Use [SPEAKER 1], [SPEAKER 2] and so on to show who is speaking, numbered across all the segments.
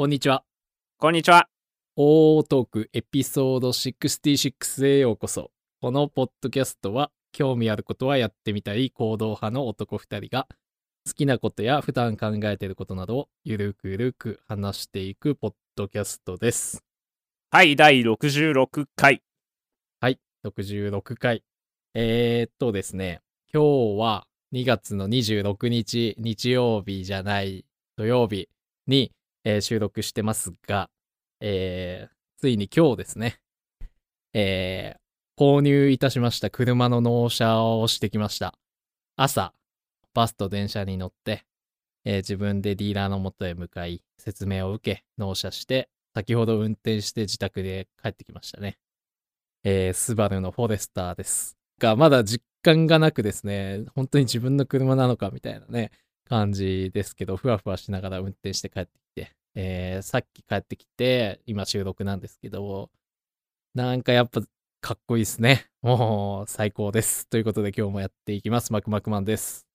[SPEAKER 1] こんにちは。
[SPEAKER 2] こんにちは。
[SPEAKER 1] オートークエピソード66へようこそ。このポッドキャストは、興味あることはやってみたい行動派の男2人が、好きなことや普段考えていることなどをゆるくゆるく話していくポッドキャストです。
[SPEAKER 2] はい、第66回。
[SPEAKER 1] はい、66回。えー、っとですね、今日は2月の26日、日曜日じゃない土曜日に、えー収録してますが、えーついに今日ですね、えー購入いたしました車の納車をしてきました。朝、バスと電車に乗って、えー自分でディーラーの元へ向かい、説明を受け、納車して、先ほど運転して自宅で帰ってきましたね。えースバルのフォレスターです。が、まだ実感がなくですね、本当に自分の車なのかみたいなね、感じですけど、ふわふわしながら運転して帰ってきて、えーさっき帰ってきて、今収録なんですけど、なんかやっぱかっこいいですね。もう最高です。ということで今日もやっていきます。マクマクマンです。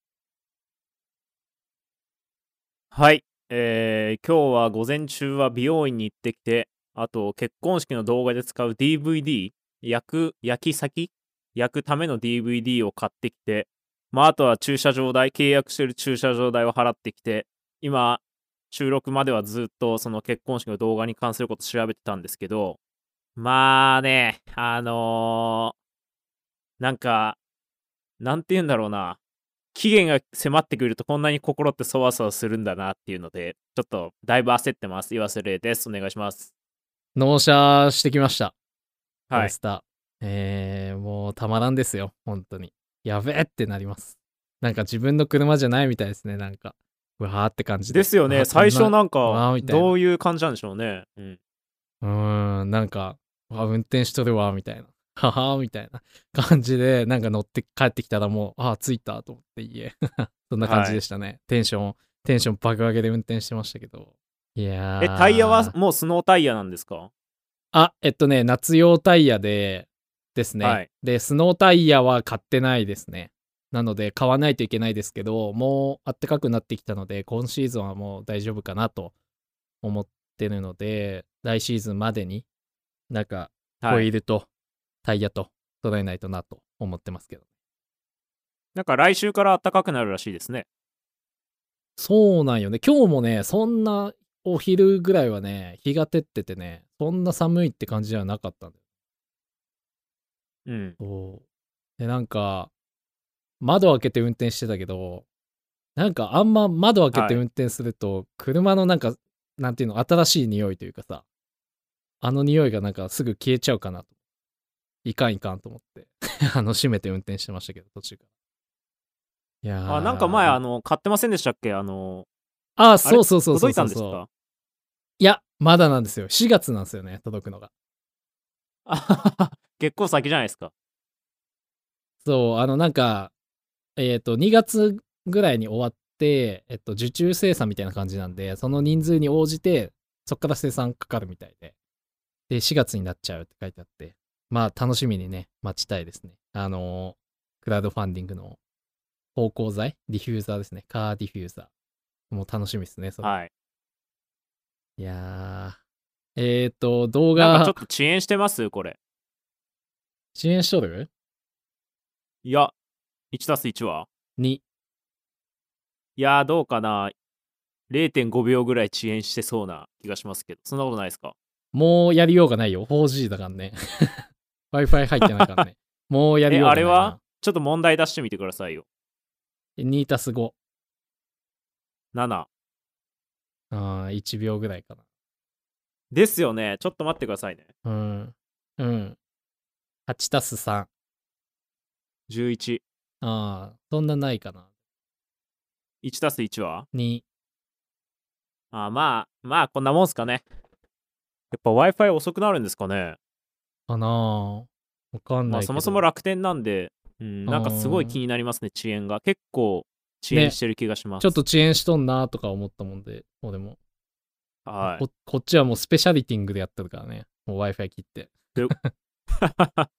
[SPEAKER 2] はい。えー、今日は午前中は美容院に行ってきて、あと結婚式の動画で使う DVD、焼く、焼き先焼くための DVD を買ってきて、まああとは駐車場代、契約してる駐車場代を払ってきて、今、収録まではずっとその結婚式の動画に関すること調べてたんですけど、まあね、あのーなんか、なんて言うんだろうな。期限が迫ってくるとこんなに心ってそわそわするんだなっていうので、ちょっとだいぶ焦ってます。岩瀬礼です。お願いします。
[SPEAKER 1] 納車してきました。
[SPEAKER 2] はい。
[SPEAKER 1] レスター。えー、もうたまらんですよ。本当に。やべえってなります。なんか自分の車じゃないみたいですね。なんか、うわーって感じで。
[SPEAKER 2] ですよね。
[SPEAKER 1] あ
[SPEAKER 2] 最初なんかどういう感じなんでしょうね。うん。
[SPEAKER 1] うーん、なんか、あ、運転しとるわ、みたいな。ははみたいな感じで、なんか乗って帰ってきたらもう、あ、着いたと思って家。そんな感じでしたね。テンション、テンション爆上げで運転してましたけど。いやー。
[SPEAKER 2] え、タイヤはもうスノータイヤなんですか？
[SPEAKER 1] あ、えっとね、夏用タイヤで、ですね。
[SPEAKER 2] はい
[SPEAKER 1] で、スノータイヤは買ってないですね。なので、買わないといけないですけど、もう暖かくなってきたので、今シーズンはもう大丈夫かなと思ってるので、来シーズンまでに、なんか、ホ
[SPEAKER 2] はい。
[SPEAKER 1] イールとタイヤと揃えないとなと思ってますけど。
[SPEAKER 2] なんか来週から暖かくなるらしいですね。
[SPEAKER 1] そうなんよね。今日もね、そんなお昼ぐらいはね、日が照っててね、そんな寒いって感じではなかったんだよ。
[SPEAKER 2] うん。
[SPEAKER 1] そう。で、なんか、窓開けて運転してたけど、なんかあんま窓開けて
[SPEAKER 2] はい
[SPEAKER 1] 運転すると、車のなんか、なんていうの、新しい匂いというかさ、あの匂いがなんかすぐ消えちゃうかなと。いかんいかんと思って、あの、閉めて運転してましたけど、途中から。いやー
[SPEAKER 2] あ、なんか前、あの、買ってませんでしたっけ？あの、
[SPEAKER 1] あ、そうそうそうそうそう
[SPEAKER 2] 届いたんですか？
[SPEAKER 1] いや、まだなんですよ。4月なんですよね、届くのが。
[SPEAKER 2] あははは結構先じゃないですか。
[SPEAKER 1] そう、あの、なんか、えっ、と、2月ぐらいに終わって、えっと、受注生産みたいな感じなんで、その人数に応じて、そっから生産かかるみたいで、で、4月になっちゃうって書いてあって、まあ、楽しみにね、待ちたいですね。あのークラウドファンディングの芳香剤ディフューザーですね。カーディフューザー。もう楽しみですね、それ。
[SPEAKER 2] はい。
[SPEAKER 1] いやー。えっ、と、動画
[SPEAKER 2] なんかちょっと遅延してます？これ。
[SPEAKER 1] 遅延しとる？
[SPEAKER 2] いや、1たす1は？
[SPEAKER 1] に、
[SPEAKER 2] いやー、どうかな。0.5秒ぐらい遅延してそうな気がしますけど、そんなことないですか？
[SPEAKER 1] もうやりようがないよ。4G だからね。Wi-Fi 入ってないからね。もうやり
[SPEAKER 2] え、
[SPEAKER 1] ようがないな。
[SPEAKER 2] あれは？ちょっと問題出してみてくださいよ。
[SPEAKER 1] 2たす5。
[SPEAKER 2] 7。
[SPEAKER 1] あー1秒ぐらいか
[SPEAKER 2] ですよね。ちょっと待ってくださいね。
[SPEAKER 1] な。うん。うん。8たす3。
[SPEAKER 2] 11。
[SPEAKER 1] ああ、そんなないかな。
[SPEAKER 2] 1たす1は
[SPEAKER 1] ？2。
[SPEAKER 2] あーまあ、まあ、こんなもんすかね。やっぱ Wi-Fi 遅くなるんですかね。
[SPEAKER 1] かなあわかん
[SPEAKER 2] まあ、
[SPEAKER 1] ないけど。
[SPEAKER 2] そもそも楽天なんで、うん、なんかすごい気になりますね、遅延が。結構遅延してる気がします。
[SPEAKER 1] ちょっと遅延しとんなとか思ったもんで、俺も。
[SPEAKER 2] はい。
[SPEAKER 1] ここっちはもうスペシャリティングでやってるからね。もう Wi-Fi 切って。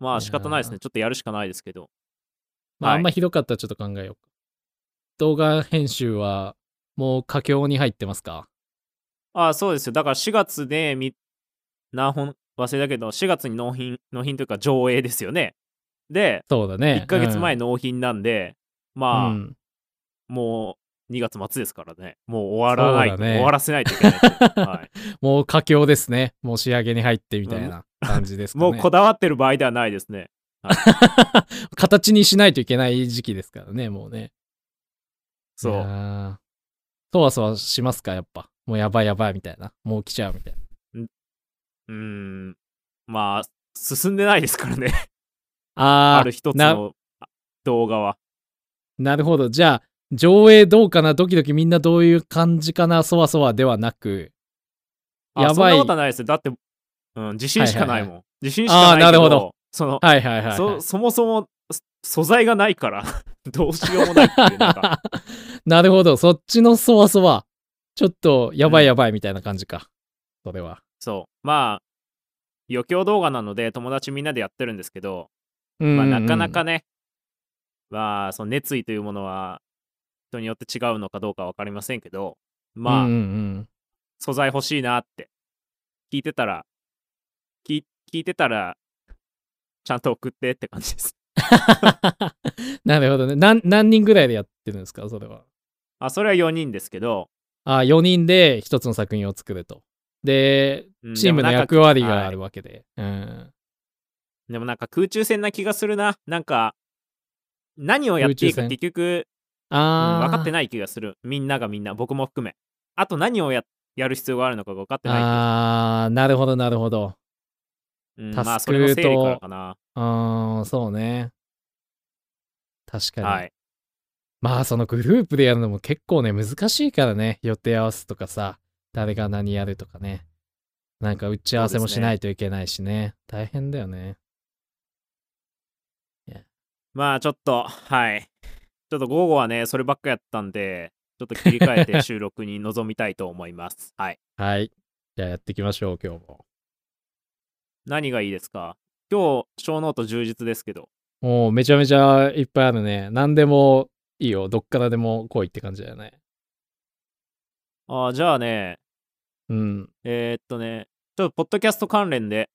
[SPEAKER 2] まあ仕方ないですね。ちょっとやるしかないですけど。
[SPEAKER 1] まあ、
[SPEAKER 2] はい
[SPEAKER 1] あんまひどかったらちょっと考えようか。動画編集はもう佳境に入ってますか？
[SPEAKER 2] あそうですよ。だから4月でみ何本忘れたけど、4月に納品、納品というか上映ですよね。で、
[SPEAKER 1] そうだね。
[SPEAKER 2] 1ヶ月前
[SPEAKER 1] の、
[SPEAKER 2] 納品なんで、まあ、
[SPEAKER 1] うん
[SPEAKER 2] もう2月末ですからね。もう終わらない、
[SPEAKER 1] ね
[SPEAKER 2] 終わらせないといけない。はい、
[SPEAKER 1] もう佳境ですね。もう仕上げに入ってみたいな感じですかね。
[SPEAKER 2] もうこだわってる場合ではないですね。
[SPEAKER 1] 形にしないといけない時期ですからね、もうね。い
[SPEAKER 2] そう。
[SPEAKER 1] そわそわしますか、やっぱ。もうやばいやばいみたいな。もう来ちゃうみたいな。
[SPEAKER 2] うーん。まあ、進んでないですからね。
[SPEAKER 1] あー
[SPEAKER 2] ある一つ
[SPEAKER 1] な
[SPEAKER 2] のあ動画は。
[SPEAKER 1] なるほど。じゃあ、上映どうかな、ドキドキみんなどういう感じかな、そわそわではなく、
[SPEAKER 2] あ
[SPEAKER 1] やばい
[SPEAKER 2] そんなことはないですよ。だって、うん、自信しかないもん。
[SPEAKER 1] はい
[SPEAKER 2] 自信しかないけど。
[SPEAKER 1] あーなるほど
[SPEAKER 2] その、
[SPEAKER 1] はいはいはい、はい。
[SPEAKER 2] そそもそもそ素材がないから どうしようもないっていうなんか
[SPEAKER 1] なるほど。そっちのそわそわ。ちょっとやばいやばいみたいな感じか。それは。
[SPEAKER 2] そうまあ余興動画なので友達みんなでやってるんですけど、
[SPEAKER 1] うん
[SPEAKER 2] まあ、なかなかねまあその熱意というものは人によって違うのかどうか分かりませんけどまあ、
[SPEAKER 1] うんうんうん
[SPEAKER 2] 素材欲しいなって聞いてたら聞い聞いてたらちゃんと送ってって感じです
[SPEAKER 1] なるほどね。何何人ぐらいでやってるんですか、それは？
[SPEAKER 2] あそれは4人ですけど、
[SPEAKER 1] あ、4人で一つの作品を作ると。で、
[SPEAKER 2] うん
[SPEAKER 1] チームの役割があ
[SPEAKER 2] はい
[SPEAKER 1] るわけで。うん。
[SPEAKER 2] でもなんか空中戦な気がするな。なんか、何をやっていいか結局、うん分かってない気がする。みんながみんな、僕も含め。あと何をややる必要があるのかが分かってない
[SPEAKER 1] あー、なるほど、なるほど。
[SPEAKER 2] うん
[SPEAKER 1] タスク
[SPEAKER 2] まあ、それのからかな。
[SPEAKER 1] うーん、そうね。確かに。
[SPEAKER 2] はい。
[SPEAKER 1] まあ、そのグループでやるのも結構ね、難しいからね。予定合わすとかさ、誰が何やるとかね。なんか打ち合わせもしないといけないしね。大変だよね。
[SPEAKER 2] まあ、ちょっと、はい。ちょっと午後はね、そればっかやったんで、ちょっと切り替えて 収録に臨みたいと思います。はい。
[SPEAKER 1] はい。じゃあやっていきましょう、今日も。
[SPEAKER 2] 何がいいですか？今日、小ノート充実ですけど。
[SPEAKER 1] もうめちゃめちゃいっぱいあるね。何でもいいよ。どっからでも来いって感じだよね。
[SPEAKER 2] あーじゃあね、
[SPEAKER 1] うん。
[SPEAKER 2] えーっとね、ちょっとポッドキャスト関連で、
[SPEAKER 1] うん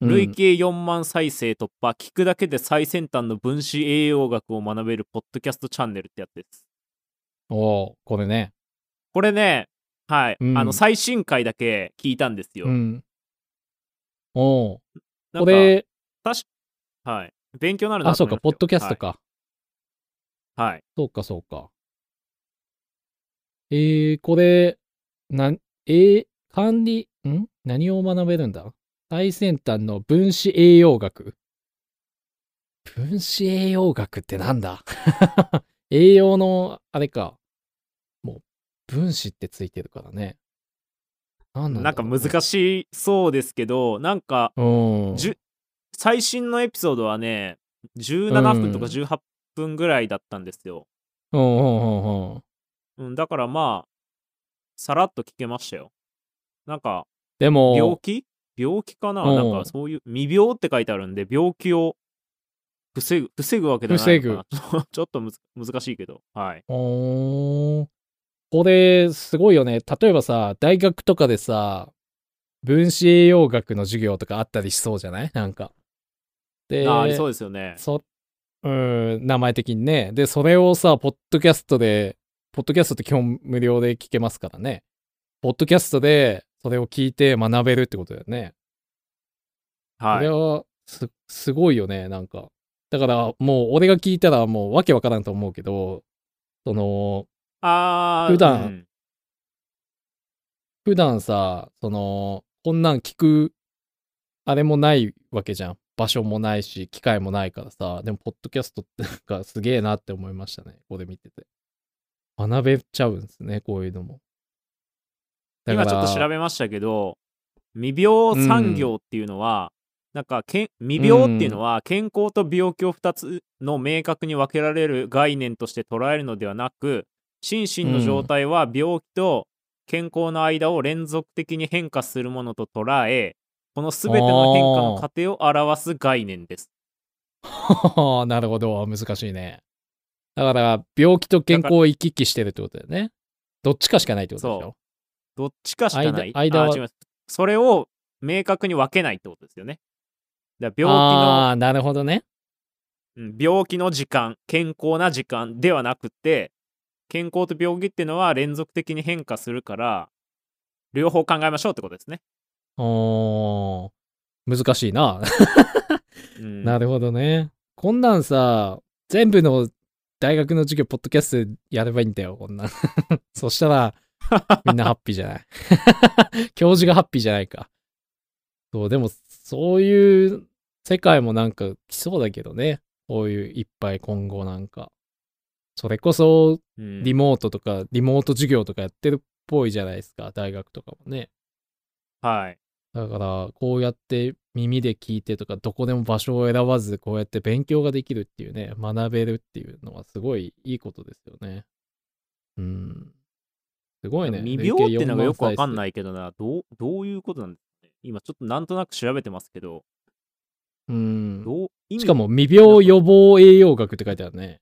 [SPEAKER 2] 累計4万再生突破、聞くだけで最先端の分子栄養学を学べるポッドキャストチャンネルってやつです。
[SPEAKER 1] おおこれね。
[SPEAKER 2] これね、はい、
[SPEAKER 1] うん
[SPEAKER 2] あの最新回だけ聞いたんですよ。
[SPEAKER 1] うん。おおこれ、
[SPEAKER 2] はい、勉強になるな
[SPEAKER 1] あ、そうか、ポッドキャスト
[SPEAKER 2] か。
[SPEAKER 1] か。
[SPEAKER 2] はい。はい
[SPEAKER 1] そうか、そうか。えー、これ、なん、えー、管理、ん？何を学べるんだ？最先端の分子栄養学。分子栄養学ってなんだ？栄養の、あれか。もう、分子ってついてるからね。なんなん
[SPEAKER 2] なんか難しそうですけど、なんか、最新のエピソードはね、17分とか
[SPEAKER 1] うん
[SPEAKER 2] 18分ぐらいだったんですよ。
[SPEAKER 1] うんうん。うん、
[SPEAKER 2] だからまあ、さらっと聞けましたよ。なんか、
[SPEAKER 1] でも、
[SPEAKER 2] 病気？病気かな？
[SPEAKER 1] うん。
[SPEAKER 2] なんかそういう未病って書いてあるんで病気を防ぐ防ぐわけじゃないのかな。ちょっと難しいけど。はい。
[SPEAKER 1] おー。これ、すごいよね。例えばさ、大学とかでさ、分子栄養学の授業とかあったりしそうじゃない？なんか。で、
[SPEAKER 2] あありそうですよね。
[SPEAKER 1] そうん、名前的にね。で、それをさ、ポッドキャストで、ポッドキャストって基本無料で聞けますからね。ポッドキャストでそれを聞いて学べるってことだよね。こ
[SPEAKER 2] はい
[SPEAKER 1] れはす、すごいよね、なんか。だから、もう俺が聞いたらもうわけわからんと思うけど、その、
[SPEAKER 2] あー
[SPEAKER 1] 普段
[SPEAKER 2] うん
[SPEAKER 1] 普段さ、その、こんなん聞く、あれもないわけじゃん。場所もないし、機会もないからさ。でも、ポッドキャストってなんかすげえなって思いましたね。これ見てて。学べちゃうんですね、こういうのも。
[SPEAKER 2] 今ちょっと調べましたけど未病産業っていうのは、なんかけん未病っていうのは健康と病気を2つの明確に分けられる概念として捉えるのではなく心身の状態は病気と健康の間を連続的に変化するものと捉えこの全ての変化の過程を表す概念です。
[SPEAKER 1] なるほど、難しいね。だから、病気と健康を行き来してるってことだよね。どっちかしかないってことでしょ
[SPEAKER 2] どっちかしかない。
[SPEAKER 1] 間間は
[SPEAKER 2] それを明確に分けないってことですよね。だ病気の
[SPEAKER 1] あなるほどね。
[SPEAKER 2] うん病気の時間健康な時間ではなくて健康と病気っていうのは連続的に変化するから両方考えましょうってことですね。
[SPEAKER 1] おー、難しいな。
[SPEAKER 2] うん
[SPEAKER 1] なるほどね。こんなんさ、全部の大学の授業、ポッドキャストでやればいいんだよ、こんなん。そしたら、みんなハッピーじゃない。教授がハッピーじゃないか。そう、でも、そういう世界もなんか来そうだけどね。こういういっぱい今後なんか。それこそ、
[SPEAKER 2] うん
[SPEAKER 1] リモートとか、リモート授業とかやってるっぽいじゃないですか、大学とかもね。
[SPEAKER 2] はい。
[SPEAKER 1] だから、こうやって耳で聞いてとか、どこでも場所を選ばず、こうやって勉強ができるっていうね、学べるっていうのはすごいいいことですよね。うん。すごいね。
[SPEAKER 2] 未病ってのがよくわかん
[SPEAKER 1] い。
[SPEAKER 2] ないけどな、どうどういうことなんですかね。今ちょっとなんとなく調べてますけど、
[SPEAKER 1] うん。
[SPEAKER 2] どう
[SPEAKER 1] しかも、未病予防栄養学って書いてあるね。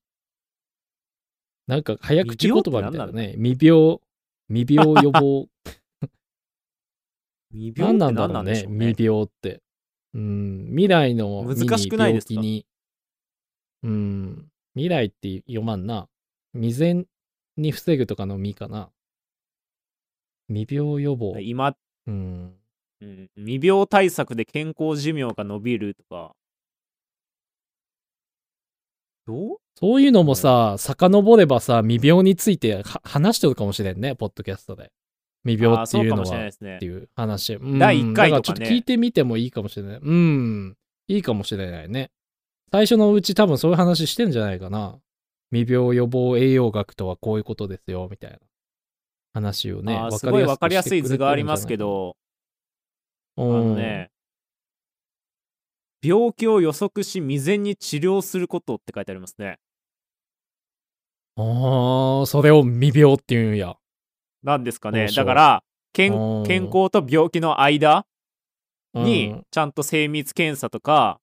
[SPEAKER 1] なんか、早口言葉みたいなね。未病、未病予防。
[SPEAKER 2] 未病
[SPEAKER 1] 何
[SPEAKER 2] って何
[SPEAKER 1] なんだろうんね
[SPEAKER 2] ね。
[SPEAKER 1] 未病って。うん、未来の
[SPEAKER 2] 難しくないですか？
[SPEAKER 1] に、うん、未来って読まんな。未然に防ぐとかの未かな。未病予防。
[SPEAKER 2] 今、
[SPEAKER 1] うん。
[SPEAKER 2] うん、未病対策で健康寿命が伸びるとか。どう？
[SPEAKER 1] そういうのもさ、遡ればさ、未病については話してるかもしれんね、ポッドキャストで。未病っていうのは
[SPEAKER 2] ね
[SPEAKER 1] って。いう話。うん
[SPEAKER 2] 第一回とかね
[SPEAKER 1] だらちょっと聞いてみてもいいかもしれない。うん。いいかもしれないね。最初のうち多分そういう話してんじゃないかな。未病予防栄養学とはこういうことですよ、みたいな話をね。
[SPEAKER 2] すごい分かりやすい図がありますけど、
[SPEAKER 1] あ
[SPEAKER 2] あのね、病気を予測し未然に治療することって書いてありますね。
[SPEAKER 1] ああ、それを未病っていうんや。
[SPEAKER 2] なんですかね。だから健康と病気の間
[SPEAKER 1] うん
[SPEAKER 2] にちゃんと精密検査とか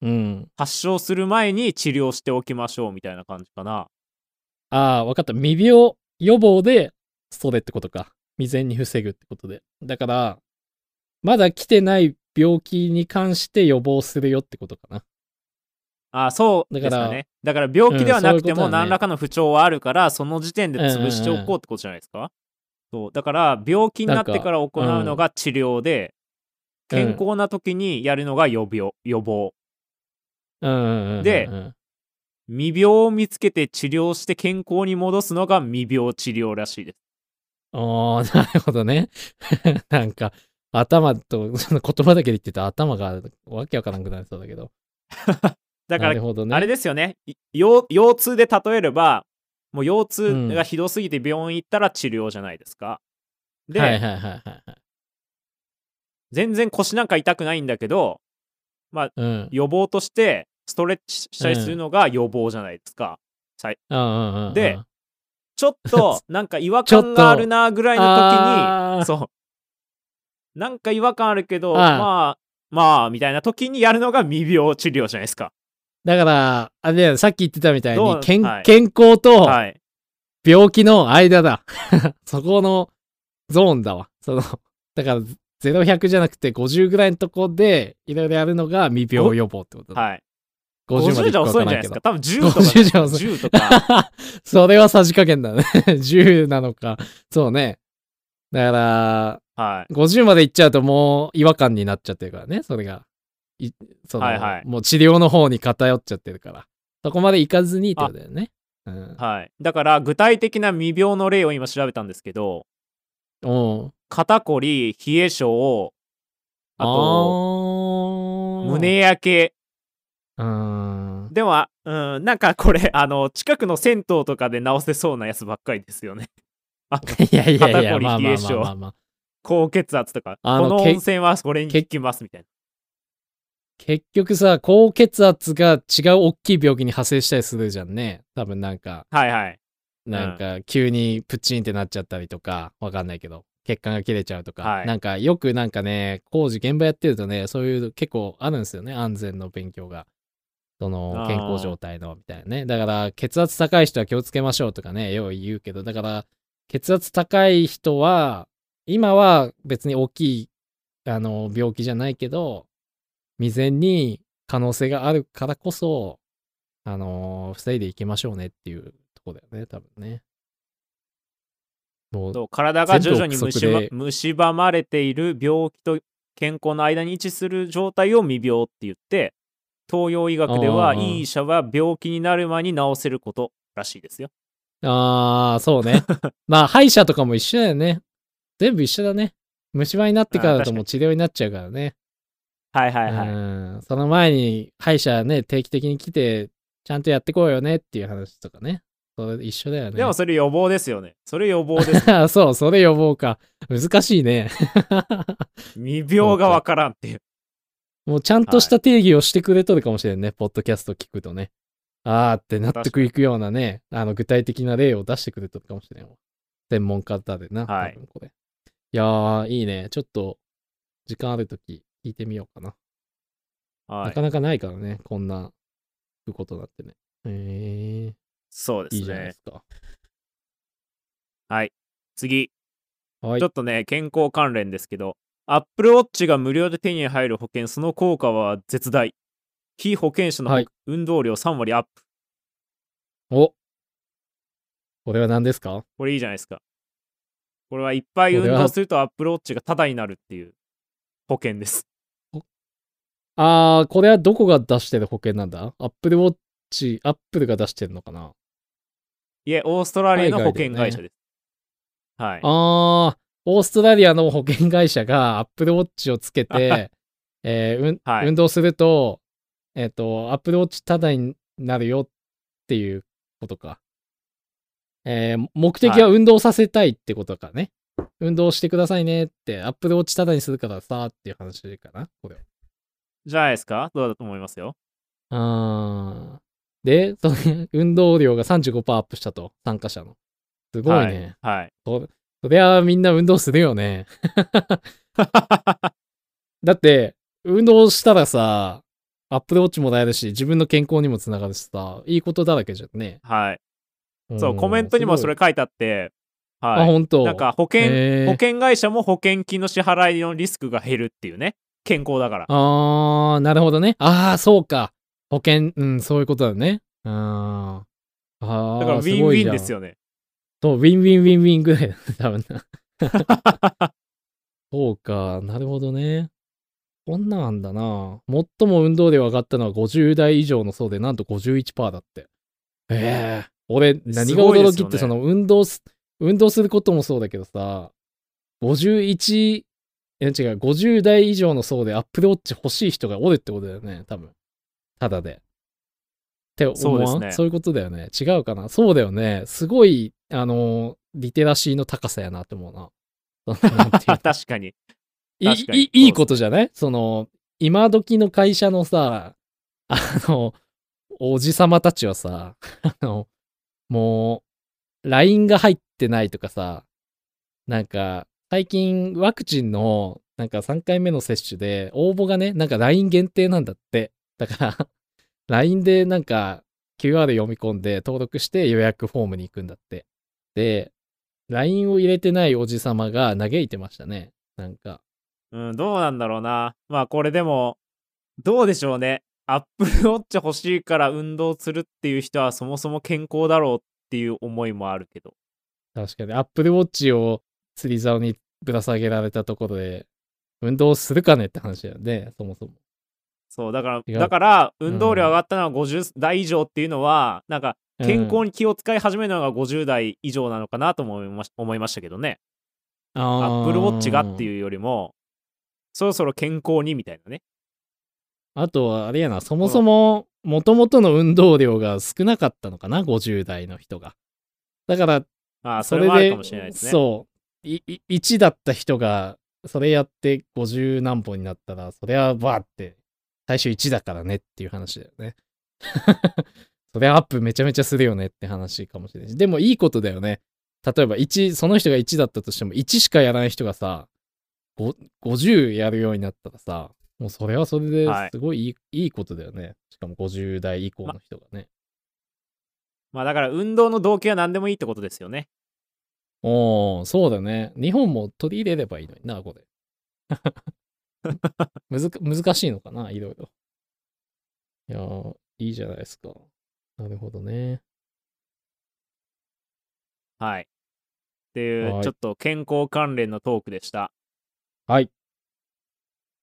[SPEAKER 1] うん。
[SPEAKER 2] 発症する前に治療しておきましょうみたいな感じかな。
[SPEAKER 1] ああ、わかった。未病予防で、それってことか。未然に防ぐってことで。だから、まだ来てない病気に関して予防するよってことかな。
[SPEAKER 2] あそうです
[SPEAKER 1] だか
[SPEAKER 2] ね。だから病気ではなくても何らかの不調はあるから、その時点で潰しておこうってことじゃないですか？そうだから病気になってから行うのが治療で、健康な時にやるのが予病予防。
[SPEAKER 1] うんうんうんうん。
[SPEAKER 2] で未病を見つけて治療して健康に戻すのが未病治療らしいです。
[SPEAKER 1] ああ、なるほどね。なんか、頭と、その言葉だけで言ってたら頭がわけわからなくなりそうだけど。
[SPEAKER 2] だから、
[SPEAKER 1] なるほどね。
[SPEAKER 2] あれですよね。い腰腰痛で例えれば、もう腰痛がひどすぎて病院行ったら治療じゃないですか。で、
[SPEAKER 1] はいはいはいはいはい。
[SPEAKER 2] 全然腰なんか痛くないんだけど、
[SPEAKER 1] うん。
[SPEAKER 2] 予防としてストレッチしたりするのが予防じゃないですか。
[SPEAKER 1] うんうんうんうん。
[SPEAKER 2] でちょっと なんか違和感があるなぐらいの時に、そう。なんか違和感あるけど、まあ、まあ、みたいな時にやるのが未病治療じゃないですか。
[SPEAKER 1] だから、あれだよさっき言ってたみたいに、健
[SPEAKER 2] はい
[SPEAKER 1] 健康と
[SPEAKER 2] はい。
[SPEAKER 1] 病気の間だ。そこのゾーンだわ。その、だから、0100じゃなくて50ぐらいのとこで、いろいろやるのが未病予防ってことだ。
[SPEAKER 2] はい。
[SPEAKER 1] 50まで
[SPEAKER 2] 50じゃ遅いんじゃないですか？多分10とか
[SPEAKER 1] 50じゃ遅い
[SPEAKER 2] 10とか。
[SPEAKER 1] それはさじ加減だね。10なのか。そうね。だから、
[SPEAKER 2] はい。
[SPEAKER 1] 50まで行っちゃうともう違和感になっちゃってるからね、それが。いその
[SPEAKER 2] はいはい
[SPEAKER 1] もう治療の方に偏っちゃってるから。そこまで行かずにってことだよね。うん。
[SPEAKER 2] はい。だから、具体的な未病の例を今調べたんですけど、
[SPEAKER 1] おう
[SPEAKER 2] 肩こり、冷え性、あと、
[SPEAKER 1] と
[SPEAKER 2] 胸焼け。
[SPEAKER 1] うーん。
[SPEAKER 2] では、うん、なんかこれ、あの、近くの銭湯とかで治せそうなやつばっかりですよね。
[SPEAKER 1] いやいやい
[SPEAKER 2] 肩
[SPEAKER 1] や、まあまあ
[SPEAKER 2] こり冷え性
[SPEAKER 1] まあまあまあ。
[SPEAKER 2] 高血圧とか、
[SPEAKER 1] あのけ
[SPEAKER 2] この温泉はこれに効きますみたい
[SPEAKER 1] 結局さ、高血圧が違う大きい病気に派生したりするじゃんね。多分なんか、
[SPEAKER 2] な。はいはい。
[SPEAKER 1] なんか急にプチンってなっちゃったりとか、わかんないけど、血管が切れちゃうとか、
[SPEAKER 2] はい
[SPEAKER 1] なんかよくなんかね、工事現場やってるとね、そういう結構あるんですよね、安全の勉強が。その健康状態のみたいなね。だから血圧高い人は気をつけましょうとかね、よう言うけど、だから血圧高い人は、今は別に大きい、あの、病気じゃないけど、未然に可能性があるからこそ、あの防いでいきましょうねっていうとこだよね、多分ね。もう、
[SPEAKER 2] 体が徐々に蝕まれている病気と健康の間に位置する状態を未病って言って東洋医学ではいい医者は病気になる前に治せることらしいですよ。
[SPEAKER 1] ああ、そうね。まあ、歯医者とかも一緒だよね。全部一緒だね。虫歯になってからだともう治療になっちゃうからね。
[SPEAKER 2] はいはいはい。
[SPEAKER 1] うん。その前に歯医者ね、定期的に来て、ちゃんとやってこうよねっていう話とかね。それ一緒だよね。
[SPEAKER 2] でもそれ予防ですよね。それ予防です。
[SPEAKER 1] そう、それ予防か。難しいね。
[SPEAKER 2] 未病がわからんっていう。
[SPEAKER 1] もうちゃんとした定義をしてくれとるかもしれんね。ポッドキャスト聞くとね。あーって納得いくようなね、あの具体的な例を出してくれとるかもしれんわ。専門家だでな。
[SPEAKER 2] はい
[SPEAKER 1] 多分これ。いやー、いいね。ちょっと、時間あるとき聞いてみようかな。
[SPEAKER 2] は
[SPEAKER 1] ないか。なかないからね、こんな、いうことになってね。へー、
[SPEAKER 2] そうですね
[SPEAKER 1] いいじゃないです。か。
[SPEAKER 2] はい。次。
[SPEAKER 1] はい
[SPEAKER 2] ちょ。っとね、健康関連ですけど、Apple Watch が無料で手に入る保険、その効果は絶大。非保険者の
[SPEAKER 1] はい
[SPEAKER 2] 運動量3割アップ。
[SPEAKER 1] おこれは何ですか？
[SPEAKER 2] これいいじゃないですか。これはいっぱい運動すると Apple Watch がタダになるっていう保険です。
[SPEAKER 1] あー、これはどこが出してる保険なんだ ?Apple Watch、Apple が出してるのかな？い
[SPEAKER 2] え、オーストラリアの保険会社です。はい。
[SPEAKER 1] あー、オーストラリアの保険会社が Apple Watch をつけて、えーうん
[SPEAKER 2] はい
[SPEAKER 1] 運動すると、えっ、と、Apple ダになるよっていうことか。えー目的は運動させたいってことかね。運動してくださいねって、Apple Watch タダにするからさっていう話かな、これは。
[SPEAKER 2] じゃないですか？どうだと思いますよ。
[SPEAKER 1] あーで、その運動量が35%アップしたと、参加者の。すごいね。
[SPEAKER 2] はい。はい。
[SPEAKER 1] そそりゃみんな運動するよね。だって、運動したらさ、アップルウォッチもらえるし、自分の健康にもつながるしさ、いいことだらけじゃんね。
[SPEAKER 2] はい。そう、
[SPEAKER 1] ん
[SPEAKER 2] コメントにもそれ。書いてあって、
[SPEAKER 1] すごいあ、
[SPEAKER 2] はい。
[SPEAKER 1] 本当？
[SPEAKER 2] なんか保険、保険会社も保険金の支払いのリスクが減るっていうね。健康だから。
[SPEAKER 1] あー、なるほどね。あー、そうか。保険、うん、そういうことだね。あー。あー
[SPEAKER 2] だからウィンウィンです
[SPEAKER 1] よ。
[SPEAKER 2] よね。
[SPEAKER 1] そう、ウィンウィンウィンウィンぐらいだね、多分な。そうか、なるほどね。こんなんだな。最も運動量上がったのは50代以上の層で、なんと51%だって。ええ俺、何が驚きって、その運動す、運動することもそうだけどさ、51、いや違う、50代以上の層でアップルウォッチ欲しい人がおるってことだよね、多分。ただで。って思わん？
[SPEAKER 2] そうですね
[SPEAKER 1] そういうことだよね。違うかな。そうだよね。すごい、あの、リテラシーの高さやなって思うな。なんていうの
[SPEAKER 2] 確かに。
[SPEAKER 1] いいいいことじゃない？その、今時の会社のさ、あの、おじさまたちはさ、あの、もう、LINE が入ってないとかさ、なんか、最近ワクチンの、なんか3回目の接種で、応募がね、なんか LINE 限定なんだって。だから、LINE でなんか QR 読み込んで登録して予約フォームに行くんだって。で、LINE を入れてないおじさまが嘆いてましたね。なんか、
[SPEAKER 2] うん、どうなんだろうな。まあこれでも、どうでしょうね。アップルウォッチ欲しいから運動するっていう人はそもそも健康だろうっていう思いもあるけど。
[SPEAKER 1] 確かに、アップルウォッチを釣り竿にぶら下げられたところで、運動するかねって話だよね、そもそも。
[SPEAKER 2] そう、だから、だから運動量上がったのは50代以上っていうのは、なんか健
[SPEAKER 1] うん
[SPEAKER 2] 康に気を使い始めるのが50代以上なのかなと思いまし思いましたけどね。アップルウォッチがって
[SPEAKER 1] う。
[SPEAKER 2] いうよりも、そろそろ健康にみたいなね。
[SPEAKER 1] あとは、あれやな、そもそも、もともとの運動量が少なかったのかな、50代の人が。だから、
[SPEAKER 2] ああ、そ
[SPEAKER 1] それで
[SPEAKER 2] れもあるかもしれないですね。
[SPEAKER 1] そういい1だった人がそれやって50何本になったらそれはバーって最初1だからねっていう話だよねそれアップめちゃめちゃするよねって話かもしれないしでもいいことだよね例えば1その人が1だったとしても1しかやらない人がさご50やるようになったらさもうそれはそれで
[SPEAKER 2] はい
[SPEAKER 1] すごいいい,、い、いことだよねしかも50代以降の人がね、
[SPEAKER 2] まあだから運動の動機は何でもいいってことですよね。
[SPEAKER 1] おー、そうだね。日本も取り入れればいいのにな、これ。むずか難しいのかないろいろ。いやー、いいじゃないですか。なるほどね。
[SPEAKER 2] はい。っていう、
[SPEAKER 1] はい
[SPEAKER 2] ちょっと健康関連のトークでした。
[SPEAKER 1] はい。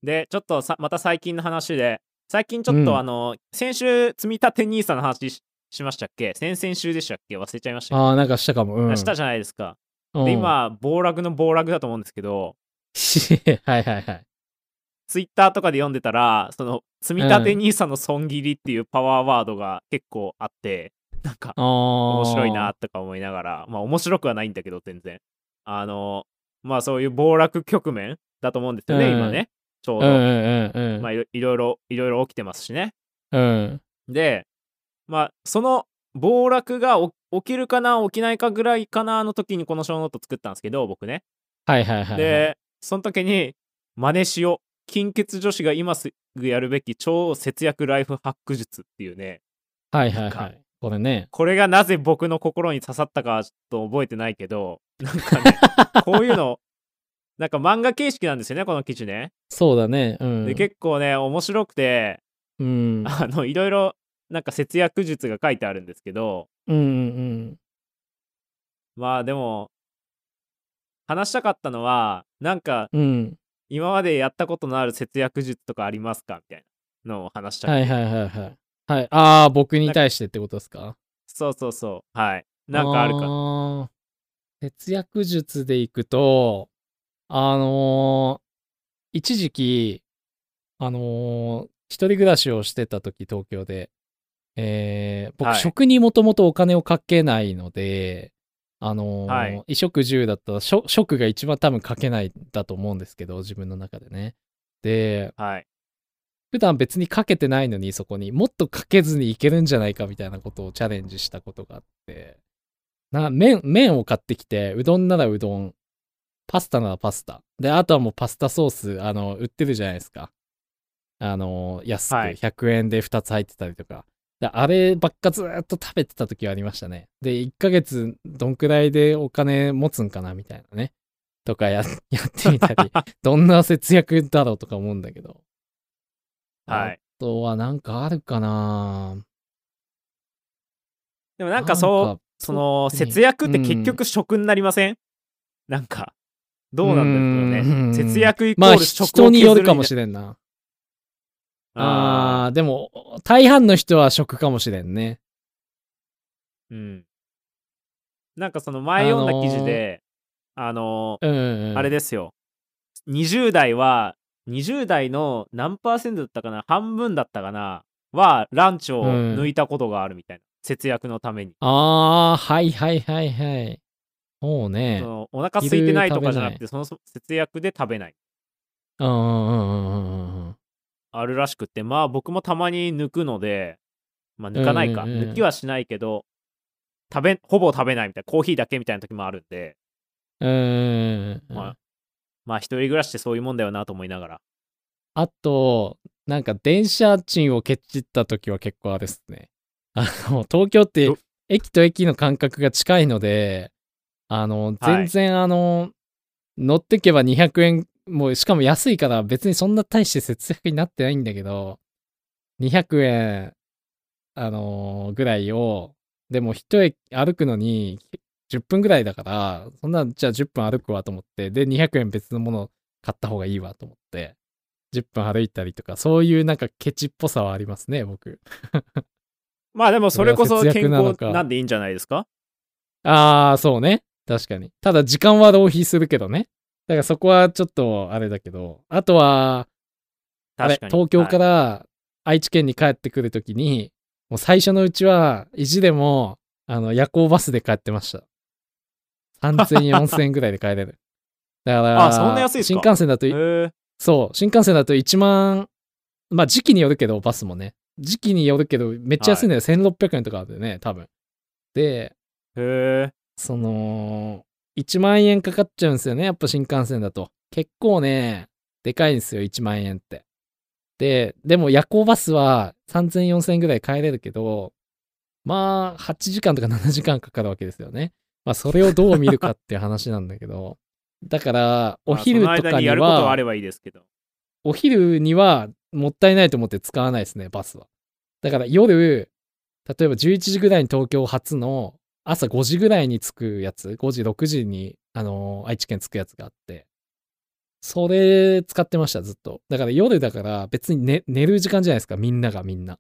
[SPEAKER 2] で、ちょっとさまた最近の話で、最近ちょっと、
[SPEAKER 1] うん
[SPEAKER 2] あの、先週、積み立て NISA の話ししましたっけ？先々週でしたっけ？忘れちゃいました
[SPEAKER 1] あー、なんかしたかも。うん。
[SPEAKER 2] したじゃないですか。
[SPEAKER 1] うん
[SPEAKER 2] で、、今、暴落の暴落だと思うんですけど、
[SPEAKER 1] はいはいはい。
[SPEAKER 2] ツイッターとかで読んでたら、その、積み立て NISA の損切りっていうパワーワードが結構あって、なんか、面
[SPEAKER 1] 面
[SPEAKER 2] 白いな。とか思いながら、まあ面白くはないんだけど、全然。あの、まあそういう暴落局面だと思うんですよね、
[SPEAKER 1] うん
[SPEAKER 2] 今ね。ちょうど。
[SPEAKER 1] うんうん。
[SPEAKER 2] まあいろいろいろ、いろ起きてますしね。
[SPEAKER 1] うん。
[SPEAKER 2] で、まあその暴落がお起きるかな、起きないかぐらいかなの時にこの小ノート作ったんですけど、僕ね。
[SPEAKER 1] はいはいはいはい。
[SPEAKER 2] で、その時に、真似しよう。金欠女子が今すぐやるべき超節約ライフハック術っていうね。
[SPEAKER 1] はいはいはい。これね。
[SPEAKER 2] これがなぜ僕の心に刺さったかはちょっと覚えてないけど、なんかね、こういうの、なんか漫画形式なんですよね、この記事ね。
[SPEAKER 1] そうだね。うん。
[SPEAKER 2] で、結構ね、面白くて、
[SPEAKER 1] うん。
[SPEAKER 2] あの、いろいろ、なんか節約術が書いてあるんですけど、
[SPEAKER 1] うんうん
[SPEAKER 2] まあでも、話したかったのは、なんか、
[SPEAKER 1] うん。うん。
[SPEAKER 2] 今までやったことのある節約術とかありますか？みたいなのを話した
[SPEAKER 1] はいはいはいはい。はい。ああ、僕に対してってことですか？
[SPEAKER 2] そうそうそう。はい。なんかあるか。
[SPEAKER 1] か節約術でいくと、あのー一時期、あのー一人暮らしをしてた時、東京で、えー僕、
[SPEAKER 2] はい
[SPEAKER 1] 食にもともとお金をかけないので、あのー
[SPEAKER 2] はい
[SPEAKER 1] 衣食住だったら食、食が一番多分かけないんだと思うんですけど、自分の中でね。で、
[SPEAKER 2] はい。
[SPEAKER 1] 普段別にかけてないのに、そこにもっとかけずにいけるんじゃないかみたいなことをチャレンジしたことがあって、な麺麺を買ってきて、うどんならうどん、パスタならパスタ。で、あとはもうパスタソース、あの、売ってるじゃないですか。あの、安く
[SPEAKER 2] はい
[SPEAKER 1] 100円で2つ入ってたりとか。であればっかずーっと食べてた時はありましたね。で、1ヶ月どんくらいでお金持つんかなみたいなね。とかや やってみたり、どんな節約だろうとか思うんだけど。
[SPEAKER 2] はい。
[SPEAKER 1] あとはなんかあるかな
[SPEAKER 2] でもなんかそう、その節約って
[SPEAKER 1] うん
[SPEAKER 2] 結局食になりません、なんかどうなんですよ
[SPEAKER 1] うん
[SPEAKER 2] ね節約イコ
[SPEAKER 1] まあ
[SPEAKER 2] ール食を
[SPEAKER 1] 人によるかも
[SPEAKER 2] れ
[SPEAKER 1] しれんな。あー、でも大半の人は食かもしれんね。
[SPEAKER 2] うんなんかその前読んだ記事であの
[SPEAKER 1] うんうんうん。
[SPEAKER 2] あれですよ20代は20代の何パーセントだったかな半分だったかなはランチを
[SPEAKER 1] うん
[SPEAKER 2] 抜いたことがあるみたいな、節約のために、
[SPEAKER 1] あー、はいはいはいはい。そうね
[SPEAKER 2] そ。のお腹空いてないとかじゃなくてその節約で食べない
[SPEAKER 1] うんうんうんうんうんうん。
[SPEAKER 2] あるらしくってまあ僕もたまに抜くのでまあ抜かないか、
[SPEAKER 1] うんうんうん。
[SPEAKER 2] 抜きはしないけど食べほぼ食べないみたいなコーヒーだけみたいな時もあるんで。
[SPEAKER 1] うんうん。
[SPEAKER 2] まあまあ一人暮らしってそういうもんだよなと思いながら。
[SPEAKER 1] あと、なんか電車賃をケチった時は結構あれっすね。あの、東京って
[SPEAKER 2] ど
[SPEAKER 1] 駅と駅の間隔が近いので、あの、全然あの、乗ってけば200円、もうしかも安いから別にそんな大して節約になってないんだけど、200円、あのぐらいを、でも一駅歩くのに10分ぐらいだから、そんな、じゃあ10分歩くわと思って、で、200円別のもの買った方がいいわと思って、10分歩いたりとか、そういうなんかケチっぽさはありますね、僕。
[SPEAKER 2] まあでもそれこそ健康なんでいいんじゃないですか？
[SPEAKER 1] ああ、そうね。確かに。ただ時間は浪費するけどね。だからそこはちょっとあれだけど、あとは、あれ東京から愛知県に帰ってくるときに、もう最初のうちは意地でも、あの、夜行バスで帰ってました。3000、4000円ぐらいで帰れる。だから、新幹線だとそう、新幹線だと1万、まあ時期によるけど、バスもね。時期によるけど、めっちゃ安いんだよ。1600円とかあるよね、多分。で、
[SPEAKER 2] へえ
[SPEAKER 1] その、1万円かかっちゃうんですよね、やっぱ新幹線だと。結構ね、でかいんですよ、1万円って。で、でも夜行バスは3000、4000円ぐらい帰れるけど、まあ、8時間とか7時間かかるわけですよね。まあ、それをどう見るかっていう話なんだけど、だから、お昼とかに
[SPEAKER 2] にやることはあ
[SPEAKER 1] は
[SPEAKER 2] れ、ばいいですけど。
[SPEAKER 1] お昼にはもったいないと思って使わないですね、バスは。だから夜、例えば11時ぐらいに東京発の朝5時ぐらいに着くやつ、5時、6時に、あのー愛知県着くやつがあって、それ使ってました、ずっと。だから夜だから別に寝寝る時間じゃないですか、みんながみんな。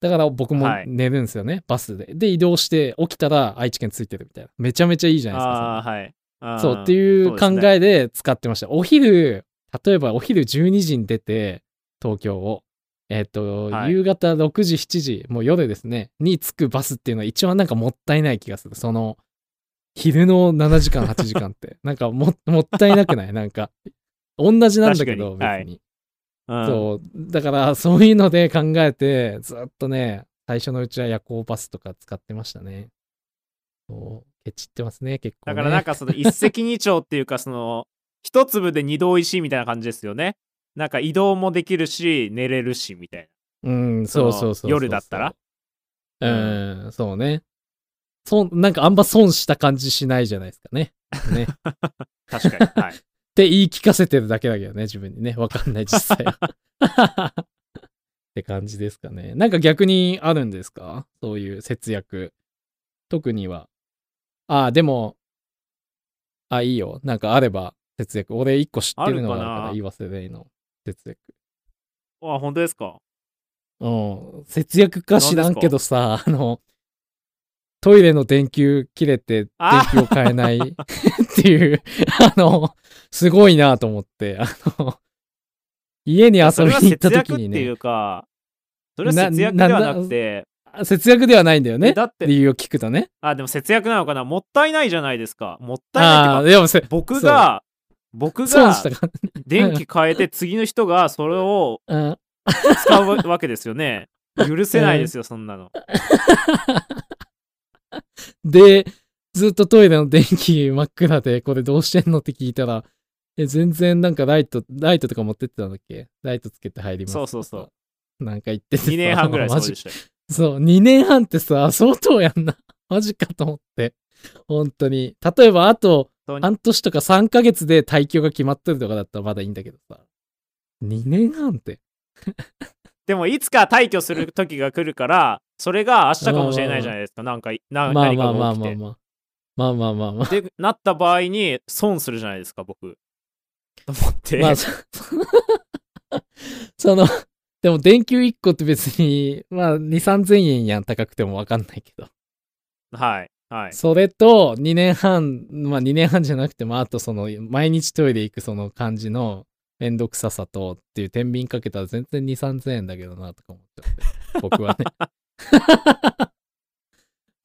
[SPEAKER 1] だから僕も
[SPEAKER 2] はい
[SPEAKER 1] 寝るんですよね、バスで。で、移動して起きたら愛知県着いてるみたいな。めちゃめちゃいいじゃないですか。そ
[SPEAKER 2] はい。
[SPEAKER 1] そうっていう考えで使ってました。お昼、例えばお昼12時に出て、東京を、えっ、と、
[SPEAKER 2] はい
[SPEAKER 1] 夕方6時、7時、もう夜ですね、に着くバスっていうのは一番なんかもったいない気がする。その、昼の7時間、8時間って。なんかももったいなくない？なんか、同じなんだけど、別に。
[SPEAKER 2] うん
[SPEAKER 1] そう。だから、そういうので考えて、ずっとね、最初のうちは夜行バスとか使ってましたね。そう。ケチってますね、結構、ね。
[SPEAKER 2] だからなんかその一石二鳥っていうかその一粒で二度おいしいみたいな感じですよね。なんか移動もできるし寝れるしみたい
[SPEAKER 1] うん、
[SPEAKER 2] そ
[SPEAKER 1] うそうそう。
[SPEAKER 2] 夜だったら？
[SPEAKER 1] うん、そうね。そん、なんかあんま損した感じしないじゃないですかね。ね。っ
[SPEAKER 2] な。確かに。はい。
[SPEAKER 1] て言い聞かせてるだけだけどね、自分にね。わかんない、実際は。って感じですかね。なんか逆にあるんですか？そういう節約。特には。ああ、でも、あ、いいよ。なんかあれば節約。俺一個知ってるのがあるから言わせでいいの。節約。
[SPEAKER 2] あ、本当ですか？
[SPEAKER 1] うん、節約か知らんけどさ、あの、トイレの電球切れて電
[SPEAKER 2] あ
[SPEAKER 1] 球を変えない？っていう、あの、すごいなと思って、あの、家に遊びに行った時にね
[SPEAKER 2] っていう、か、それは節約ではなくて、
[SPEAKER 1] 節約ではないんだよね。
[SPEAKER 2] だって
[SPEAKER 1] 理由を聞くとね。
[SPEAKER 2] あ、でも節約なのかな？もったいないじゃないですか。もったいない
[SPEAKER 1] ああー、
[SPEAKER 2] っていうか、
[SPEAKER 1] でもせ、
[SPEAKER 2] 僕が、僕が電気変えて次の人がそれを使うわけですよね。許せないですよ、そんなの。
[SPEAKER 1] で、ずっとトイレの電気真っ暗で、これどうしてんのって聞いたら、え、全然なんかライト、ライトとか持ってってたんだっけ？ライトつけて入ります
[SPEAKER 2] そうそうそう
[SPEAKER 1] う。なんか言っててさ
[SPEAKER 2] 2年半ぐらいそう
[SPEAKER 1] マジ
[SPEAKER 2] でしたよ。
[SPEAKER 1] そう、2年半ってさ、相当やんな。マジかと思って。本当に。例えば、あと半年とか3ヶ月で退去が決まってるとかだったらまだいいんだけどさ。2年半って。
[SPEAKER 2] でもいつか退去する時が来るから、それが明日かもしれないじゃないですか。なんか、な
[SPEAKER 1] まあ
[SPEAKER 2] 何か
[SPEAKER 1] まあまあ
[SPEAKER 2] が起きて。
[SPEAKER 1] まあまあ。まあまあまあまあ。
[SPEAKER 2] で、なった場合に損するじゃないですか、僕。と思って。
[SPEAKER 1] まあ、そその、でも電球1個って別に、まあ2、3000円やん、高くてもわかんないけど。
[SPEAKER 2] はい。はい。
[SPEAKER 1] それと2年半、まあ2年半じゃなくても、あとその毎日トイレ行くその感じのめんどくささとっていう天秤かけたら全然2、3000円だけどなとか思っちゃって。僕はね。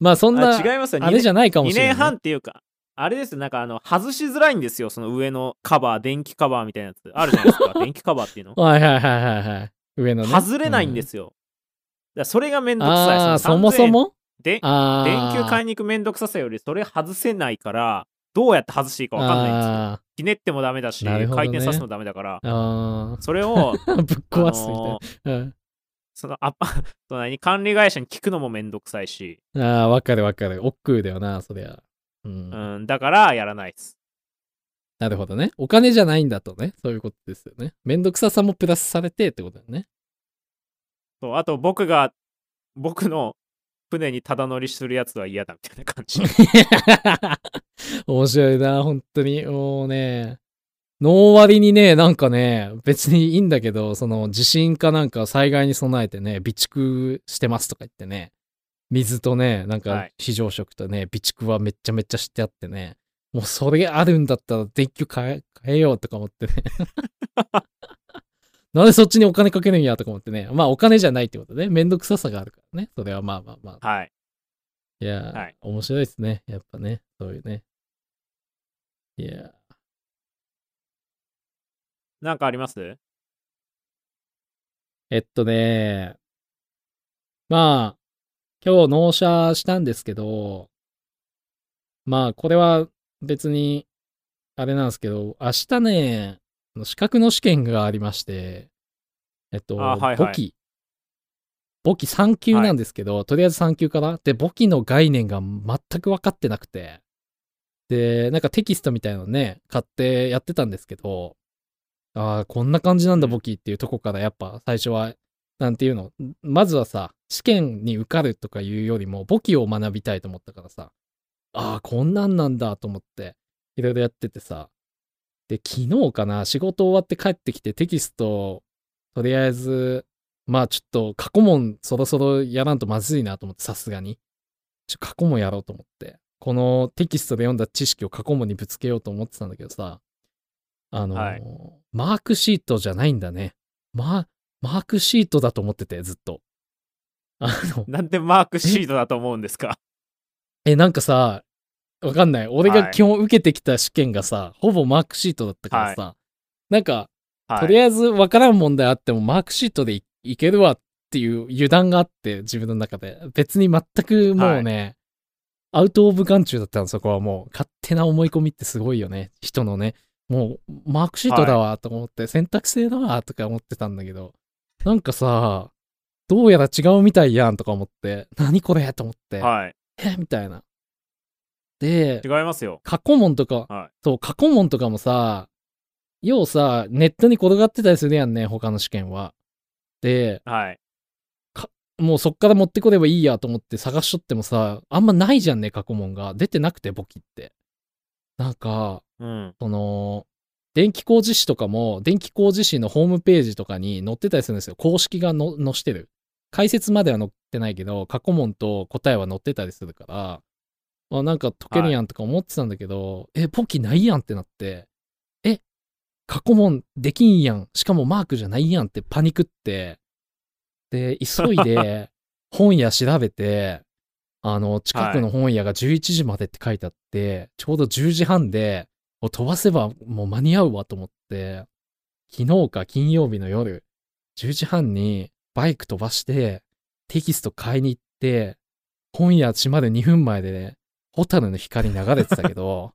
[SPEAKER 1] まあそんな、
[SPEAKER 2] あ違いますよ。
[SPEAKER 1] あれじゃないかも
[SPEAKER 2] 2
[SPEAKER 1] しれない、
[SPEAKER 2] 年半っていうか、あれですよなんかあの、外しづらいんですよ。その上のカバー、電気カバーみたいなやつ。あるじゃないですか。電気カバーっていうの。
[SPEAKER 1] はいはいはいはいはい。上のね。
[SPEAKER 2] 外れないんですよ。だからそれがめんどくさい。そ
[SPEAKER 1] もそ
[SPEAKER 2] 3000円
[SPEAKER 1] も？
[SPEAKER 2] で。電球買いに行くめんどくささよりそれ外せないからどうやって外していいか分かんないんですよ。
[SPEAKER 1] あ
[SPEAKER 2] ひねってもダメだし、
[SPEAKER 1] ね
[SPEAKER 2] 回転させてもダメだから それを
[SPEAKER 1] ー。ぶっ壊すみ
[SPEAKER 2] あのー
[SPEAKER 1] たいな。
[SPEAKER 2] そのあその何管理会社に聞くのもめんどくさいし、
[SPEAKER 1] うん、ああ、わかるわかる。億劫だよな、そりゃ。うん。
[SPEAKER 2] うん、だからやらないです。
[SPEAKER 1] なるほどね。お金じゃないんだとね。そういうことですよね。めんどくささもプラスされてってことだよね。
[SPEAKER 2] そうあと僕が僕の船にただ乗りするやつは嫌だみたいな感じ。
[SPEAKER 1] 面白いな、本当に。もうね、脳割にね、なんかね、別にいいんだけど、その地震かなんか災害に備えてね、備蓄してますとか言ってね、水とね、なんか
[SPEAKER 2] はい
[SPEAKER 1] 非常食とね、備蓄はめっちゃめっちゃしてあってね、もうそれあるんだったら電球変え、変えようとか思ってね。なんでそっちにお金かけるんやとか思ってね。まあお金じゃないってことね。めんどくささがあるからね。それはまあまあまあ。
[SPEAKER 2] はい。
[SPEAKER 1] いやー、
[SPEAKER 2] はい
[SPEAKER 1] 面白いですね。やっぱね。そういうね。いやー
[SPEAKER 2] なんかあります？
[SPEAKER 1] えっとね、まあ、今日納車したんですけど、まあ、これは別に、あれなんですけど、明日ね、資格の試験がありまして、えっと、
[SPEAKER 2] あはいはい。
[SPEAKER 1] 簿記。簿記3級なんですけど、とりあえず3級から。で、簿記の概念が全く分かってなくて、で、なんかテキストみたいなのね、買ってやってたんですけど、ああ、こんな感じなんだ、
[SPEAKER 2] うん。
[SPEAKER 1] 簿記っていうとこからやっぱ最初は、なんていうの、まずはさ、試験に受かるとかいうよりも、簿記を学びたいと思ったからさ、ああ、こんなんなんだと思って、いろいろやっててさ、で、昨日かな、仕事終わって帰ってきてテキスト、とりあえず、まあちょっと過去問そろそろやらんとまずいなと思って、さすがに。ちょ過去問やろうと思って。このテキストで読んだ知識を過去問にぶつけようと思ってたんだけどさ、あのー
[SPEAKER 2] はい
[SPEAKER 1] マークシートじゃないんだね。ま、マークシートだと思ってて、ずっと。あの、
[SPEAKER 2] なんでマークシートだと思うんですか？
[SPEAKER 1] え、なんかさ、わかんない。俺が
[SPEAKER 2] はい。
[SPEAKER 1] 基本受けてきた試験がさ、ほぼマークシートだったからさ、なんか、
[SPEAKER 2] はい。
[SPEAKER 1] とりあえずわからん問題あってもマークシートでいいけるわっていう油断があって自分の中で。別に全くもうね、アウトオブ眼中だったのそこはもう。勝手な思い込みってすごいよね人のね。もうマークシートだわと思って、選択制だわとか思ってたんだけど。なんかさどうやら違うみたいやんとか思って何これと思って、
[SPEAKER 2] はい。
[SPEAKER 1] えみたいな。で
[SPEAKER 2] 違いますよ。
[SPEAKER 1] 過去問とか、
[SPEAKER 2] はい
[SPEAKER 1] そう、過去問とかもさ、要さ、ネットに転がってたりするやんね、他の試験は。で、
[SPEAKER 2] はい。
[SPEAKER 1] もうそっから持ってこればいいやと思って探しとってもさ、あんまないじゃんね、過去問が。出てなくて、簿記って。なんか、
[SPEAKER 2] うん。
[SPEAKER 1] その、電気工事士とかも、電気工事士のホームページとかに載ってたりするんですよ。公式がの載してる。解説までは載ってないけど、過去問と答えは載ってたりするから、あ、なんか解けるやんとか思ってたんだけど、え、簿記ないやんってなって、え、過去問できんやん。しかもマークじゃないやんってパニクって、で、急いで 本屋調べて、あの、近くの本屋が11時までって書いてあって、ちょうど10時半で、飛ばせばもう間に合うわと思って、昨日か金曜日の夜、10時半にバイク飛ばして、テキスト買いに行って、本屋閉まる2分前でね、ホタルの光流れてたけど、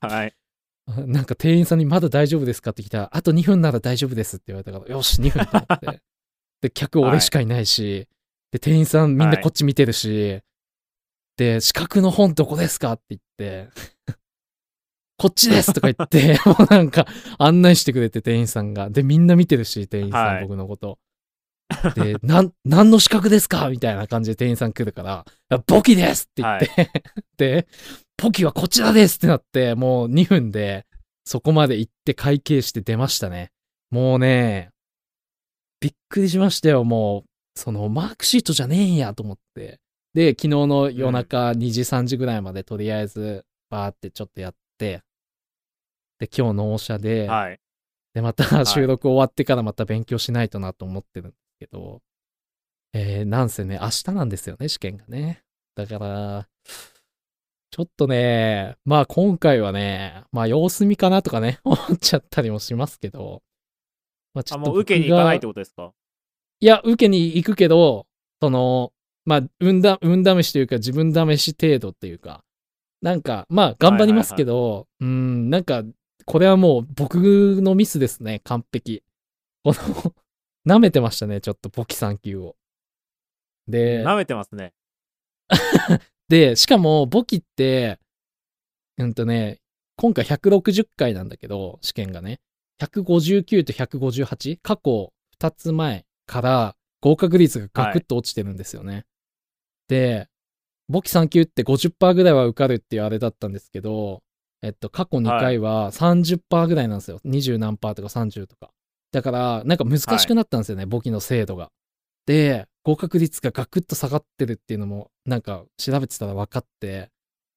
[SPEAKER 2] はい。
[SPEAKER 1] なんか店員さんにまだ大丈夫ですか？って来たら、あと2分なら大丈夫ですって言われたから、よし、2分と思って。で、客俺しかいないし、で、店員さんみんなこっち見てるし、で、資格の本どこですか？って言って、こっちですとか言って、もうなんか案内してくれて店員さんが。で、みんな見てるし、店員さん、
[SPEAKER 2] はい
[SPEAKER 1] 僕のこと。で、なん、何の資格ですか？みたいな感じで店員さん来るから、あ簿記ですって言って、で、簿記はこちらですってなって、もう2分でそこまで行って会計して出ましたね。もうね、びっくりしましたよ、もう。そのマークシートじゃねえんやと思って。で、昨日の夜中2時、3時ぐらいまでとりあえずバーってちょっとやって、で、今日納車で、
[SPEAKER 2] はい。
[SPEAKER 1] で、また
[SPEAKER 2] い
[SPEAKER 1] 収録終わってからまた勉強しないとなと思ってるんですけど、えー、なんせね、明日なんですよね、試験がね。だから、ちょっとね、まあ今回はね、まあ様子見かなとかね、思っちゃったりもしますけど、まあちょ
[SPEAKER 2] あ、
[SPEAKER 1] っと
[SPEAKER 2] もう受けに行かないってことですか？
[SPEAKER 1] いや、受けに行くけど、その、まあ、運だ、運試しというか、自分試し程度っていうか、なんか、まあ、頑張りますけど、うん、なんか、これはもう僕のミスですね、完璧。この、舐めてましたね、ちょっと、簿記3級を。で、
[SPEAKER 2] 舐めてますね。
[SPEAKER 1] で、しかも、簿記って、うんとね、今回160回なんだけど、試験がね、159と158、過去2つ前から合格率がガクッと落ちてるんですよね。で、簿記3級って50%ぐらいは受かるっていうあれだったんですけど、えっと、過去2回は30%ぐらいなんですよ。20何パーとか30とか。だから、なんか難しくなったんですよね、簿記の精度が。で、合格率がガクッと下がってるっていうのも、なんか調べてたら分かって、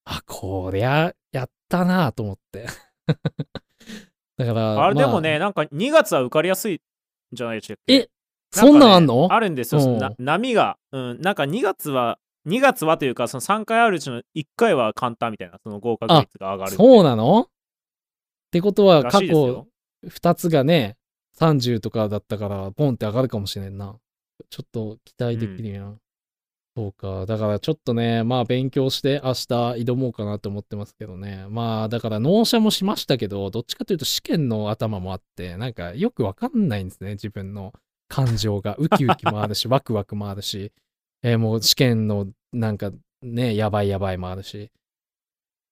[SPEAKER 1] あ、こりゃ、やったなぁと思って。だから、
[SPEAKER 2] あれでも
[SPEAKER 1] ま
[SPEAKER 2] ね、なんか2月は受かりやすいんじゃないでしたっけ？
[SPEAKER 1] え、そんなんあんの？
[SPEAKER 2] かねあるんですよ、
[SPEAKER 1] うん
[SPEAKER 2] な波が。うん、なんか2月は、2月はというか、その3回あるうちの1回は簡単みたいな、その合格率が上がる。
[SPEAKER 1] そうなの？ってことは、
[SPEAKER 2] ら
[SPEAKER 1] 過去
[SPEAKER 2] しいですよ。
[SPEAKER 1] 2つがね、30とかだったから、ボンって上がるかもしれんな。ちょっと期待できるやん。そうか。だからちょっとね、まあ勉強して明日挑もうかなと思ってますけどね。まあだから納車もしましたけど、どっちかというと試験の頭もあって、なんかよくわかんないんですね、自分の感情が。ウキウキもあるし、ワクワクもあるし、えーもう試験のなんかね、やばいやばいもあるし。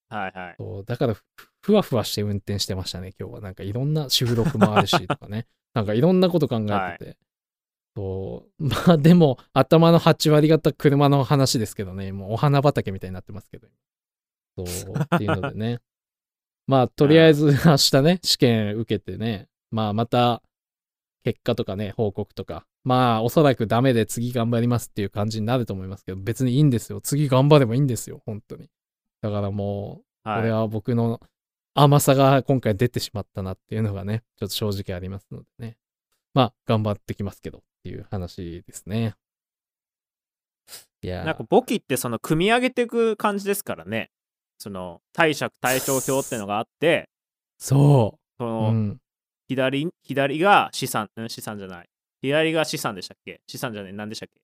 [SPEAKER 2] はいはい。
[SPEAKER 1] そうだからふ、ふわふわして運転してましたね、今日は。なんかいろんな収録もあるしとかね。なんかいろんなこと考えてて。そうまあでも、頭の8割方車の話ですけどね、もうお花畑みたいになってますけど。そう、っていうのでね。まあ、とりあえず明日ね、試験受けてね、まあまた、結果とかね、報告とか。まあ、おそらくダメで次頑張りますっていう感じになると思いますけど、別にいいんですよ。次頑張ればいいんですよ、本当に。だからもう、これ
[SPEAKER 2] はい。
[SPEAKER 1] は僕の甘さが今回出てしまったなっていうのがね、ちょっと正直ありますのでね。まあ、頑張ってきますけどっていう話ですね。いやー
[SPEAKER 2] なんか簿記ってその組み上げていく感じですからね。その貸借対照表ってのがあって、
[SPEAKER 1] そ。
[SPEAKER 2] そうの
[SPEAKER 1] うん。
[SPEAKER 2] 左左が資産、うん、資産じゃない。左が資産でしたっけ？資産じゃない、何でしたっけ？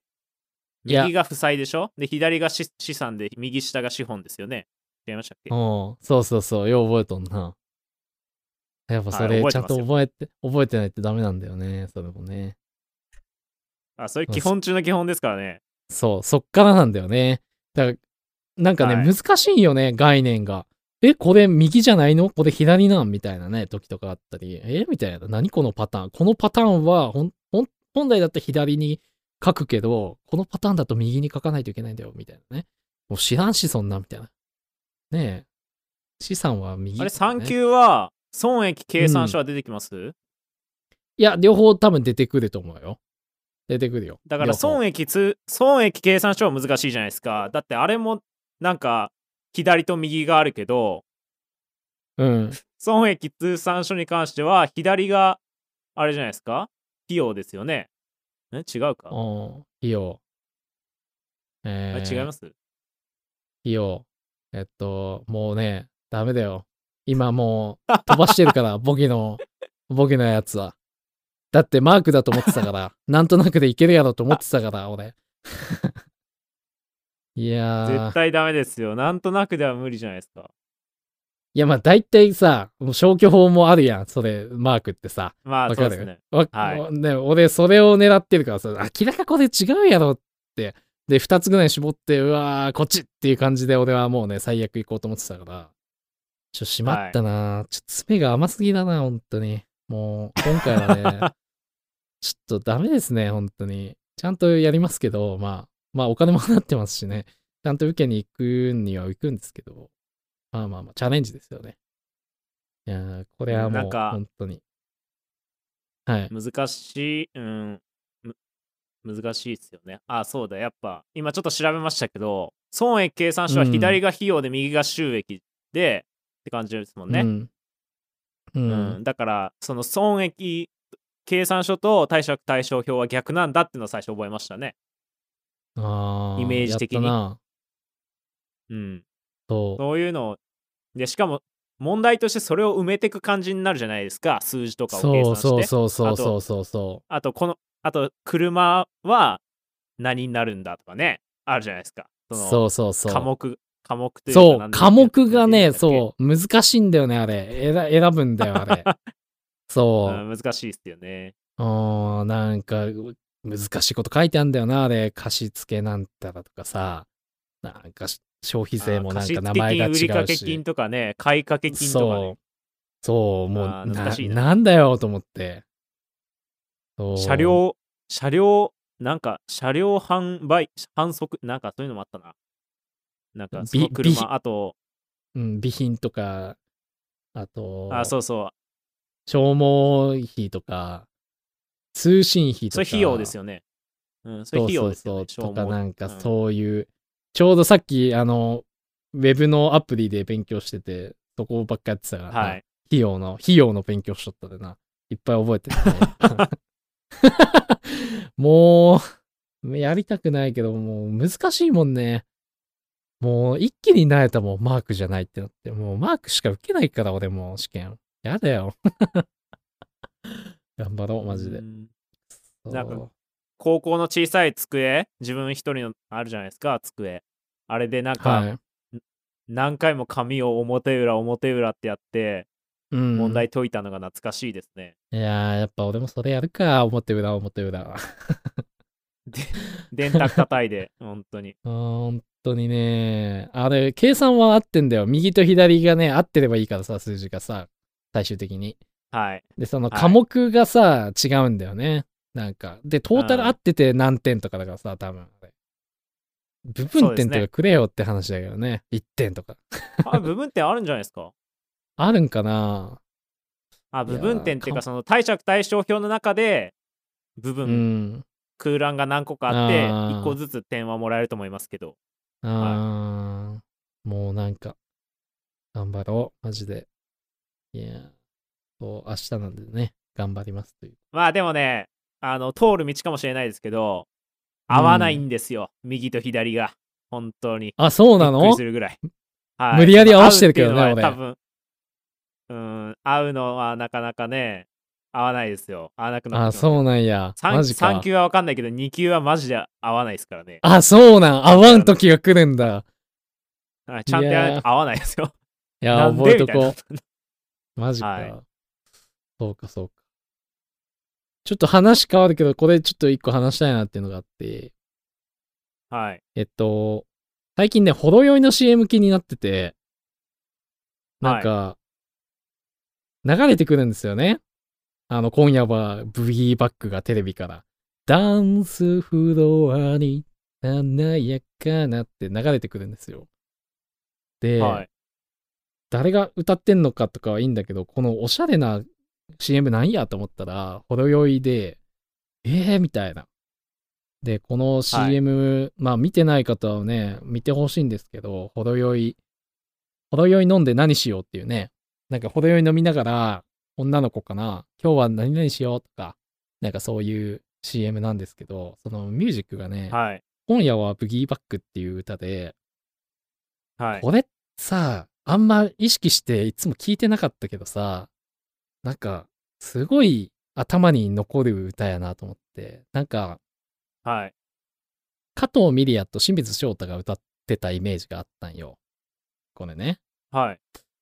[SPEAKER 2] 右が負債でしょ？で、左が資資産で、右下が資本ですよね。違いましたっけ？
[SPEAKER 1] うん。そうそうそう。よう覚えとんな。やっぱそ
[SPEAKER 2] はい
[SPEAKER 1] れちゃん
[SPEAKER 2] 覚えてますよ
[SPEAKER 1] と覚えて、覚えてないとダメなんだよね。それもね。
[SPEAKER 2] あ、それ基本中の基本ですからね。
[SPEAKER 1] そう、そっからなんだよね。だから、なんかね、
[SPEAKER 2] はい
[SPEAKER 1] 難しいよね、概念が。え、これ右じゃないの？これ左なん？みたいなね、時とかあったり。えみたいな。何このパターン？このパターンはほん、ほん、本来だったら左に書くけど、このパターンだと右に書かないといけないんだよ、みたいなね。もう知らんし、そんな、みたいな。ねえ。資産は右、
[SPEAKER 2] あれ、3級は損益計算書は出てきます、
[SPEAKER 1] いや、両方多分出てくると思うよ。出てくるよ。
[SPEAKER 2] だから損益つ損益計算書は難しいじゃないですか。だってあれもなんか左と右があるけど、
[SPEAKER 1] うん。
[SPEAKER 2] 損益通算書に関しては左があれじゃないですか？費用ですよね。え違うか、
[SPEAKER 1] お費用。え
[SPEAKER 2] あ
[SPEAKER 1] ー、
[SPEAKER 2] 違います？
[SPEAKER 1] 費用。えっと、もうね、ダメだよ。今もう飛ばしてるから、ボギの、ボギのやつは。だってマークだと思ってたから、なんとなくでいけるやろと思ってたから、俺。いやー
[SPEAKER 2] 絶。対ダメですよ。なんとなくでは無理じゃないですか。
[SPEAKER 1] いや、まあ大体さ、もう消去法もあるやん、それ、マークってさ。
[SPEAKER 2] まあ
[SPEAKER 1] わかる？
[SPEAKER 2] そうですね。
[SPEAKER 1] わ
[SPEAKER 2] はい
[SPEAKER 1] ね、俺、それを狙ってるからさ、明らかこれ違うやろって。で、二つぐらい絞って、うわー、こっちっていう感じで俺はもうね、最悪行こうと思ってたから。ちょ、しまったな、ちょっと爪が甘すぎだな、本当に。もう、今回はね、ちょっとダメですね、本当に。ちゃんとやりますけど、まあ、まあ、お金も払ってますしね。ちゃんと受けに行くには行くんですけど、まあまあまあ、チャレンジですよね。いやーこれはもう、本当に。はい。
[SPEAKER 2] 難しい、うん、む難しいですよね。あ、そうだ、やっぱ、今ちょっと調べましたけど、損益計算書は
[SPEAKER 1] うん
[SPEAKER 2] 左が費用で右が収益で、って感じですもんね。
[SPEAKER 1] うん。う。
[SPEAKER 2] うんん、だからその損益計算書と貸借対照表は逆なんだっていうのを最初覚えましたね。
[SPEAKER 1] ああ。
[SPEAKER 2] イメージ的にうん、
[SPEAKER 1] そ
[SPEAKER 2] そういうのをでしかも問題としてそれを埋めていく感じになるじゃないですか数字と
[SPEAKER 1] う。
[SPEAKER 2] かを計算して
[SPEAKER 1] そうそうそうそうそうそ
[SPEAKER 2] あとこのあと車は何になるんだとかねあるじゃないですか
[SPEAKER 1] う。
[SPEAKER 2] そ
[SPEAKER 1] うそうそう。
[SPEAKER 2] 科目科目というか
[SPEAKER 1] そう、科目がね、そう、難しいんだよね、あれ。選選ぶんだよ、あれ。そ
[SPEAKER 2] け
[SPEAKER 1] う。
[SPEAKER 2] うん難しいですよね。
[SPEAKER 1] うん、なんか、難しいこと書いてあるんだよな、あれ。貸付なんたらとかさ。なんか、消費税もなんか名前が違うし。
[SPEAKER 2] あ貸付金とかね買掛金とかね
[SPEAKER 1] そう。そう、もうな
[SPEAKER 2] な
[SPEAKER 1] んだよと思って。そう
[SPEAKER 2] 車両、車両、なんか、車両販売、販促、なんかそういうのもあったな。なんか、その車、あと、
[SPEAKER 1] うん、備品とか、あと、
[SPEAKER 2] あ、そうそう、
[SPEAKER 1] 消耗費とか、通信費とか。
[SPEAKER 2] それ費用ですよね。うん、それ
[SPEAKER 1] そう
[SPEAKER 2] 費用ですよね。
[SPEAKER 1] そうそう。とか
[SPEAKER 2] 消耗
[SPEAKER 1] なんか
[SPEAKER 2] うん
[SPEAKER 1] そういう、ちょうどさっき、あの、ウェブのアプリで勉強してて、そこばっかやってたからな、
[SPEAKER 2] はい。
[SPEAKER 1] 費用の、費用の勉強しとったでな。いっぱい覚えてる、ね。もう、やりたくないけど、もう難しいもんね。もう一気になれたもん、マークじゃないってなって。もうマークしか受けないから、俺もう試験。やだよ。頑張ろう、マジで
[SPEAKER 2] なんか高校の小さい机、自分一人のあるじゃないですか、机。あれでなんか、
[SPEAKER 1] はい。
[SPEAKER 2] 何回も紙を表裏表裏ってやって、
[SPEAKER 1] うん。
[SPEAKER 2] 問題解いたのが懐かしいですね。
[SPEAKER 1] いやー、やっぱ俺もそれやるか、表裏、表裏。
[SPEAKER 2] 電卓叩いで、本当に。
[SPEAKER 1] ほん当にね、あれ、計算は合ってんだよ。右と左がね、合ってればいいからさ、数字がさ、最終的に。
[SPEAKER 2] はい。
[SPEAKER 1] で、その
[SPEAKER 2] はい
[SPEAKER 1] 科目がさ、違うんだよね。なんか。で、トータル合ってて何点とかだからさ、多分。部分点とかくれよって話だけどね。1点とか。
[SPEAKER 2] あ、部分点あるんじゃないですか？
[SPEAKER 1] あるんかな？
[SPEAKER 2] あ、部分点っていうか、
[SPEAKER 1] か
[SPEAKER 2] その貸借対照表の中で、部
[SPEAKER 1] う
[SPEAKER 2] 分、
[SPEAKER 1] ん。
[SPEAKER 2] 空欄が何個かあって、
[SPEAKER 1] あー
[SPEAKER 2] 1個ずつ点はもらえると思いますけど。
[SPEAKER 1] あー、もうなんか、頑張ろう。マジで。いや、そう、明日なんでね、頑張りますという。
[SPEAKER 2] まあでもね、あの、通る道かもしれないですけど、合わないんですよ、右と左が。本当に。
[SPEAKER 1] あ、そうな
[SPEAKER 2] びっくり
[SPEAKER 1] の
[SPEAKER 2] するぐらい。はい
[SPEAKER 1] 無理やり合わしてるけどね俺
[SPEAKER 2] 多分、うん、合うのはなかなかね、合わないですよ。合わなくな
[SPEAKER 1] あ、
[SPEAKER 2] ってきます
[SPEAKER 1] そうなんや。マ
[SPEAKER 2] 3,
[SPEAKER 1] ジか
[SPEAKER 2] 3。級は分かんないけど、2級はマジで合わないですからね。
[SPEAKER 1] あ、そうなん。合わん時が来るんだ。
[SPEAKER 2] はいちゃんとやらないと合わないですよ。
[SPEAKER 1] いや、覚えとこう。マジか。
[SPEAKER 2] はい
[SPEAKER 1] そうか、そうか。ちょっと話変わるけど、これちょっと一個話したいなっていうのがあって、
[SPEAKER 2] はい。
[SPEAKER 1] えっと、最近ね、ほろ酔いの CM 気になってて、なんか、流れてくるんですよね。あの、今夜はブギーバックがテレビから、ダンスフロアに華やかなって流れてくるんですよ。で、
[SPEAKER 2] はい。
[SPEAKER 1] 誰が歌ってんのかとかはいいんだけど、このおしゃれな CM なんやと思ったら、ほろ酔いで、えーみたいな。で、この CM、まあ見てない方はね、見てほしいんですけど、ほろ酔い、ほろ酔い飲んで何しようっていうね、なんかほろ酔い飲みながら、女の子かな、今日は何々しようとか、なんかそういう CM なんですけど、そのミュージックがね、
[SPEAKER 2] はい。
[SPEAKER 1] 今夜はブギーバックっていう歌で、
[SPEAKER 2] はい。
[SPEAKER 1] これさ、あんま意識していつも聞いてなかったけどさ、なんか、すごい頭に残る歌やなと思って、なんか、
[SPEAKER 2] はい。
[SPEAKER 1] 加藤ミリアと清水翔太が歌ってたイメージがあったんよ。これね。
[SPEAKER 2] はい。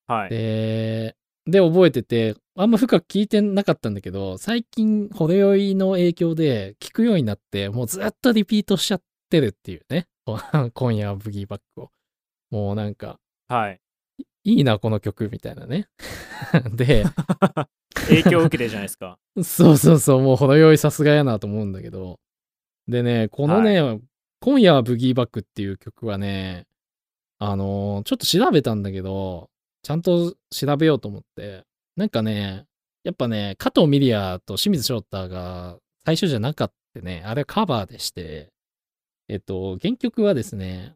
[SPEAKER 2] はい。
[SPEAKER 1] で、で、覚えてて、あんま深く聞いてなかったんだけど、最近、ほろ酔いの影響で聞くようになって、もうずっとリピートしちゃってるっていうね。今夜はブギーバックを。もうなんか、
[SPEAKER 2] はい。
[SPEAKER 1] いいな、この曲、みたいなね。で、
[SPEAKER 2] 影響を受けてるじゃないですか。
[SPEAKER 1] そうそうそう、もうほろ酔いさすがやなと思うんだけど。でね、このね、今夜はブギーバックっていう曲はね、あのーちょっと調べたんだけど、ちゃんと調べようと思って、なんかね、やっぱね、加藤ミリアと清水翔太が最初じゃなかったね、あれはカバーでして、えっと、原曲はですね、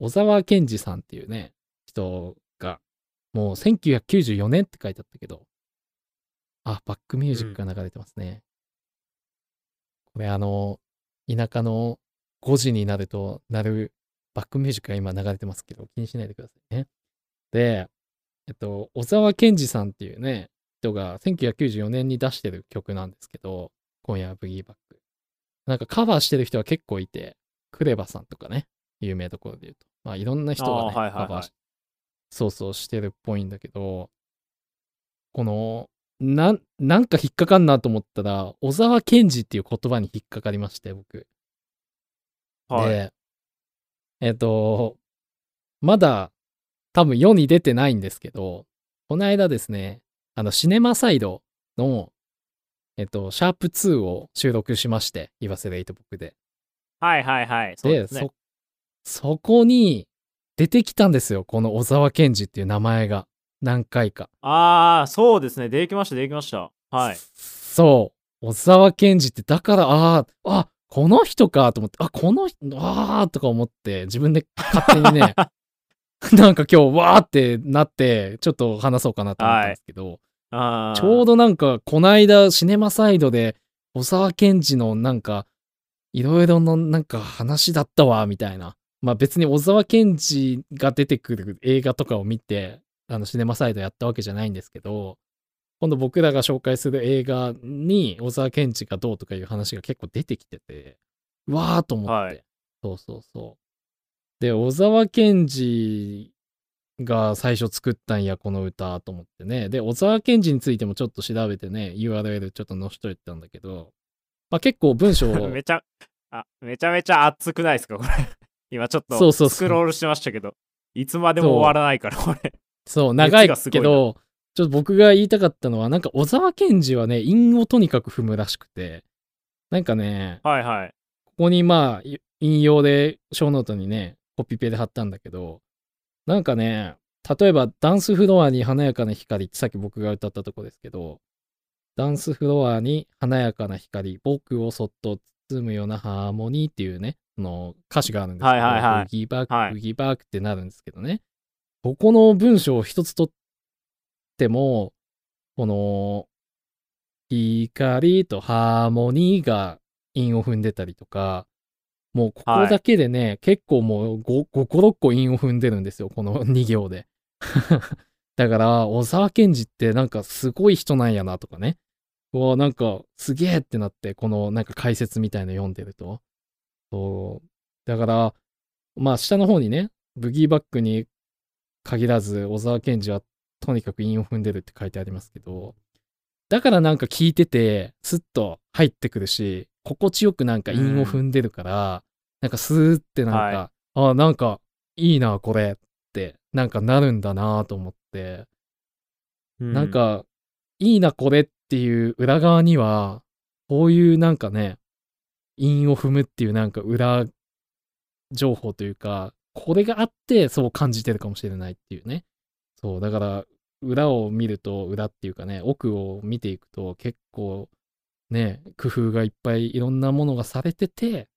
[SPEAKER 1] 小沢健二さんっていうね、人が、もう1994年って書いてあったけど、あ、バックミュージックが流れてますね。これあの、田舎の5時になるとなるバックミュージックが今流れてますけど、気にしないでくださいね。で、えっと、小沢健二さんっていうね、人が1994年に出してる曲なんですけど、今夜はブギーバック。なんかカバーしてる人は結構いて、クレバさんとかね、有名どころで言うと。まあいろんな人がね、
[SPEAKER 2] はいはいはい
[SPEAKER 1] カバーしそうそうしてるっぽいんだけど、この、なん、なんか引っかかんなと思ったら、小沢健二っていう言葉に引っかかりまして、僕。
[SPEAKER 2] はい。
[SPEAKER 1] で、えっ、と、まだ多分世に出てないんですけど、この間ですね、あの、シネマサイドの、えっ、と、シャープ2を収録しまして、言わせレイト僕で。
[SPEAKER 2] はいはいはい。そう
[SPEAKER 1] で、
[SPEAKER 2] ね。
[SPEAKER 1] そ、そこに出てきたんですよ、この小沢健二っていう名前が。何回か。
[SPEAKER 2] ああ、そうですね。出てきました、出てきました。はい。
[SPEAKER 1] そう。小沢健二って、だから、ああ、あ、この人かと思って、あ、この人、ああ、とか思って、自分で勝手にね、なんか今日、わーってなって、ちょっと話そうかなと思ったんですけど、
[SPEAKER 2] あ
[SPEAKER 1] ちょう
[SPEAKER 2] ど。
[SPEAKER 1] どなんか、こないだ、シネマサイドで、小沢健二のなんか、いろいろのなんか話だったわ、みたいな。まあ別に小沢健二が出てくる映画とかを見て、あの、シネマサイドやったわけじゃないんですけど、今度僕らが紹介する映画に小沢健二がどうとかいう話が結構出てきてて、うわーと思って。
[SPEAKER 2] はい
[SPEAKER 1] そうそうそう。で、小沢健二が最初作ったんや、この歌と思ってね。で、小沢健二についてもちょっと調べてね、URL ちょっと載せといたんだけど、まあ結構文章
[SPEAKER 2] めちゃ、あ、めちゃめちゃ熱くないですか、これ。今ちょっと
[SPEAKER 1] そうそうそう
[SPEAKER 2] スクロールしてましたけど、いつまでも終わらないから、これ。
[SPEAKER 1] そう、長いけど、ちょっと僕が言いたかったのは、なんか小沢健二はね、韻をとにかく踏むらしくて、なんかね、
[SPEAKER 2] はいはい。
[SPEAKER 1] ここにまあ、い引用で、このノートにね、コピペで貼ったんだけど、なんかね、例えばダンスフロアに華やかな光ってさっき僕が歌ったとこですけど、ダンスフロアに華やかな光、僕をそっと包むようなハーモニーっていうね、その歌詞があるんですけど、
[SPEAKER 2] はいはいはい。
[SPEAKER 1] ブギーバック、ギーバックってなるんですけどね、ここの文章を一つとっても、この、光とハーモニーが韻を踏んでたりとか、もうここだけでね、結構もう 5, 5個6個韻を踏んでるんですよ、この 2行で。だから、小沢健二ってなんかすごい人なんやなとかね。こうなんかすげえってなって、このなんか解説みたいの読んでると。そう。だから、まあ下の方にね、ブギーバックに限らず、小沢健二はとにかく韻を踏んでるって書いてありますけど、だからなんか聞いてて、スッと入ってくるし、心地よくなんか韻を踏んでるから、なんかスーってなんか、あなんかいいな、これって、なんかなるんだなと思って、
[SPEAKER 2] う
[SPEAKER 1] なん、か、いいな、これっていう裏側には、こういうなんかね、韻を踏むっていうなんか裏情報というか、これがあってそう感じてるかもしれないっていうね。そう、だから、裏を見ると、裏っていうかね、奥を見ていくと結構ね、工夫がいっぱいいろんなものがされてて、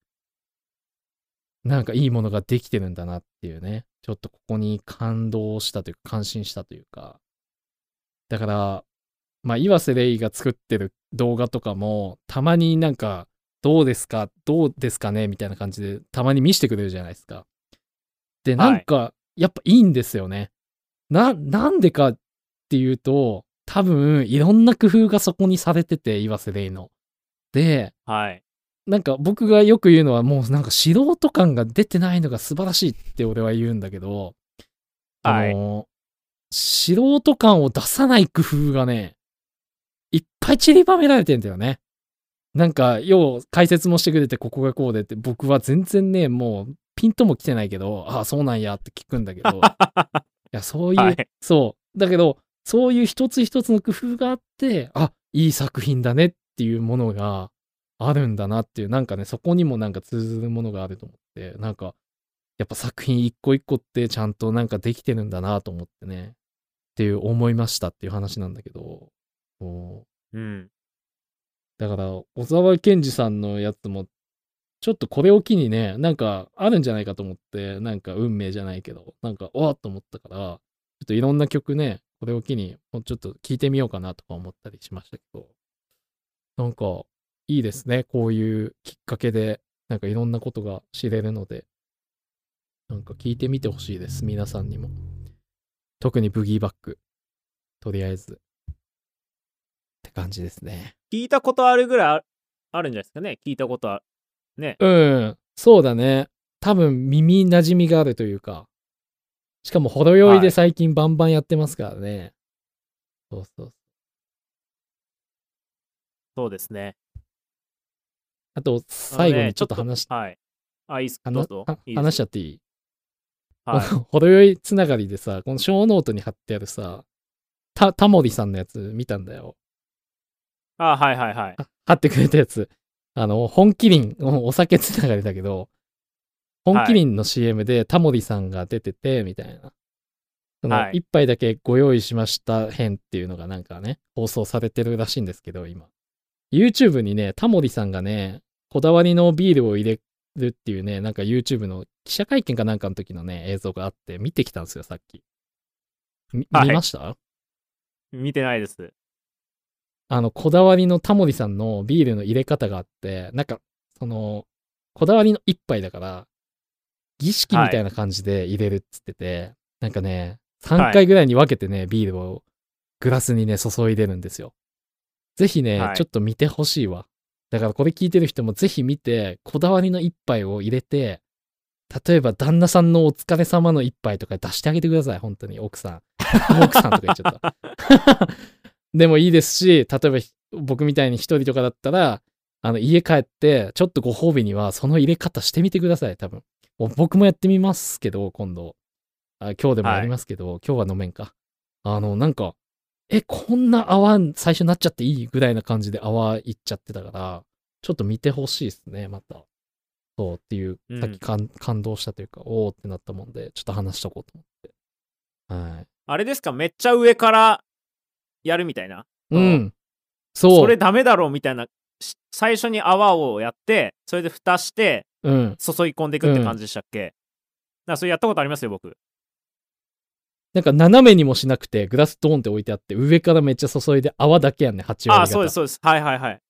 [SPEAKER 1] なんかいいものができてるんだなっていうね、ちょっとここに感動したというか、感心したというか、だから、まあ、岩瀬レイが作ってる動画とかも、たまになんか、どうですか？どうですかね？みたいな感じで、たまに見せてくれるじゃないですか。で、なんか、やっぱいいんですよね。な、なんでかっていうと、多分、いろんな工夫がそこにされてて、岩瀬レイの。で、
[SPEAKER 2] はい。
[SPEAKER 1] なんか僕がよく言うのは、もうなんか素人感が出てないのが素晴らしいって俺は言うんだけど、
[SPEAKER 2] はい
[SPEAKER 1] あの素人感を出さない工夫がね、いっぱい散りばめられてんだよね。なんか、要解説もしてくれて、ここがこうでって、僕は全然ね、もう、ピンとも来てないけど、ああ、そうなんやって聞くんだけど、いや、そういう、
[SPEAKER 2] はい
[SPEAKER 1] そう。だけど、そういう一つ一つの工夫があって、あ、いい作品だねっていうものがあるんだなっていう、なんかね、そこにもなんか通ずるものがあると思って、なんか、やっぱ作品一個一個ってちゃんとなんかできてるんだなと思ってね、っていう思いましたっていう話なんだけど、そう
[SPEAKER 2] うん。
[SPEAKER 1] だから、小沢健二さんのやつも、ちょっとこれを機にね、なんかあるんじゃないかと思って、なんか運命じゃないけど、なんか、おっと思ったから、ちょっといろんな曲ね、これを機に、もうちょっと聞いてみようかなとか思ったりしましたけど、なんか、いいですね。こういうきっかけで、なんかいろんなことが知れるので、なんか聞いてみてほしいです。皆さんにも。特にブギーバック。とりあえず。って感じですね。
[SPEAKER 2] 聞いたことあるぐらいああるんじゃないですかね。聞いたことある。ね。
[SPEAKER 1] うん、そうだね。多分耳馴染みがあるというか。しかも、ほろ酔いで最近バンバンやってますからね。そうそう。
[SPEAKER 2] そうですね。
[SPEAKER 1] あと、最後にちょっと話し、
[SPEAKER 2] ねはい。あ、いいっすか。ど
[SPEAKER 1] 話しちゃっていい？
[SPEAKER 2] はい。
[SPEAKER 1] ほろ酔いつながりでさ、この小ノートに貼ってあるさ、た、タモリさんのやつ見たんだよ。
[SPEAKER 2] あ、はいはいはい。
[SPEAKER 1] あ貼ってくれたやつ。あの、本麒麟、おお酒つながりだけど、本麒麟の CM でタモリさんが出てて、みたいな。その、
[SPEAKER 2] はい
[SPEAKER 1] 一杯だけご用意しました編っていうのがなんかね、放送されてるらしいんですけど、今。YouTube にね、タモリさんがね、こだわりのビールを入れるっていうね、なんか YouTube の記者会見かなんかの時のね、映像があって、見てきたんですよ、さっき。見ました？
[SPEAKER 2] 見てないです。
[SPEAKER 1] あの、こだわりのタモリさんのビールの入れ方があって、なんか、その、こだわりの一杯だから、儀式みたいな感じで入れるっつってて、なんかね、3回ぐらいに分けてね、ビールをグラスにね、注いでるんですよ。ぜひね、
[SPEAKER 2] はい
[SPEAKER 1] ちょっと見てほしいわ。だからこれ聞いてる人もぜひ見て、こだわりの一杯を入れて、例えば旦那さんのお疲れ様の一杯とか出してあげてください、本当に、奥さん。奥さんとか言っちゃった。でもいいですし、例えばひ僕みたいに一人とかだったら、あの、家帰って、ちょっとご褒美には、その入れ方してみてください、多分。お僕もやってみますけど、今度。あ今日でもやりますけど、今日は飲めんか。あの、なんか、え、こんな泡最初なっちゃっていいぐらいな感じで泡いっちゃってたから、ちょっと見てほしいですね、また。そうっていう
[SPEAKER 2] う、ん
[SPEAKER 1] さっき感,、感動したというか、おーってなったもんで、ちょっと話しとこうと思って。はい。
[SPEAKER 2] あれですか？めっちゃ上からやるみたいな？
[SPEAKER 1] うん。そう。
[SPEAKER 2] それダメだろうみたいな。し最初に泡をやって、それで蓋して
[SPEAKER 1] うん。
[SPEAKER 2] 注ぎ込んでいくって感じでしたっけ、だからそれやったことありますよ、僕。
[SPEAKER 1] なんか斜めにもしなくて、グラスドーンって置いてあって、上からめっちゃ注いで泡だけやんね、8割方。
[SPEAKER 2] ああ、そうです、そうです。はいはいはい。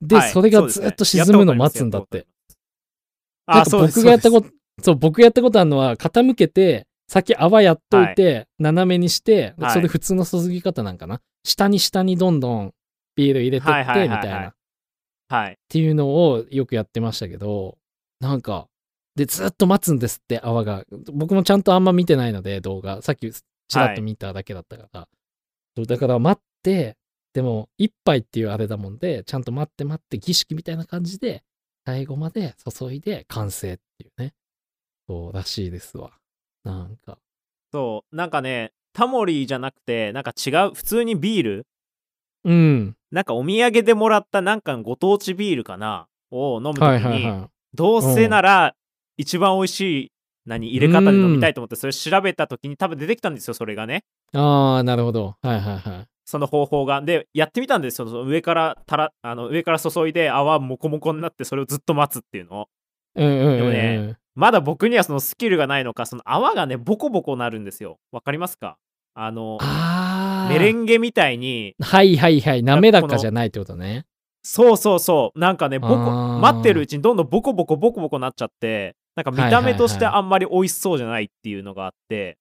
[SPEAKER 1] で、
[SPEAKER 2] はい
[SPEAKER 1] それがずっと沈むの待つんだって。。
[SPEAKER 2] ああ、そうです。
[SPEAKER 1] 僕がやった
[SPEAKER 2] と。
[SPEAKER 1] こと、そう、僕がやったことあるのは、傾けて、先泡やっといて、斜めにして、
[SPEAKER 2] はい
[SPEAKER 1] それ普通の注ぎ方なんかな？下に下にどんどんビール入れてって、
[SPEAKER 2] はいはいはいはい
[SPEAKER 1] みたいな。っ
[SPEAKER 2] はい。
[SPEAKER 1] ていうのをよくやってましたけど、なんか、で、ずっと待つんですって、泡が。僕もちゃんとあんま見てないので、動画。さっきちらっと見ただけだったから。そうだから待って、でも、一杯っていうあれだもんで、ちゃんと待って待って、儀式みたいな感じで、最後まで注いで完成っていうね。そうらしいですわ。なんか。
[SPEAKER 2] そう、なんかね、タモリじゃなくて、なんか違う、普通にビール？
[SPEAKER 1] うん。
[SPEAKER 2] なんかお土産でもらったなんかのご当地ビールかな？を飲むときに、
[SPEAKER 1] はいはいはい。
[SPEAKER 2] どうせなら一番美味しい何入れ方で飲みたいと思ってそれ調べた時に多分出てきたんですよそれがね
[SPEAKER 1] ああ、なるほど。はいはいはい。
[SPEAKER 2] その方法がでやってみたんですよその上からたらあの上から注いで泡モコモコになってそれをずっと待つっていうのを
[SPEAKER 1] うんうんうん、うん。
[SPEAKER 2] でもねまだ僕にはそのスキルがないのかその泡がねボコボコなるんですよわかりますか？あの。メレンゲみたいに
[SPEAKER 1] はいはいはい。滑らかじゃないってことね。
[SPEAKER 2] そうそうそうなんかねボコ待ってるうちにどんどんボコボコボコボコなっちゃってなんか見た目としてあんまり美味しそうじゃないっていうのがあって、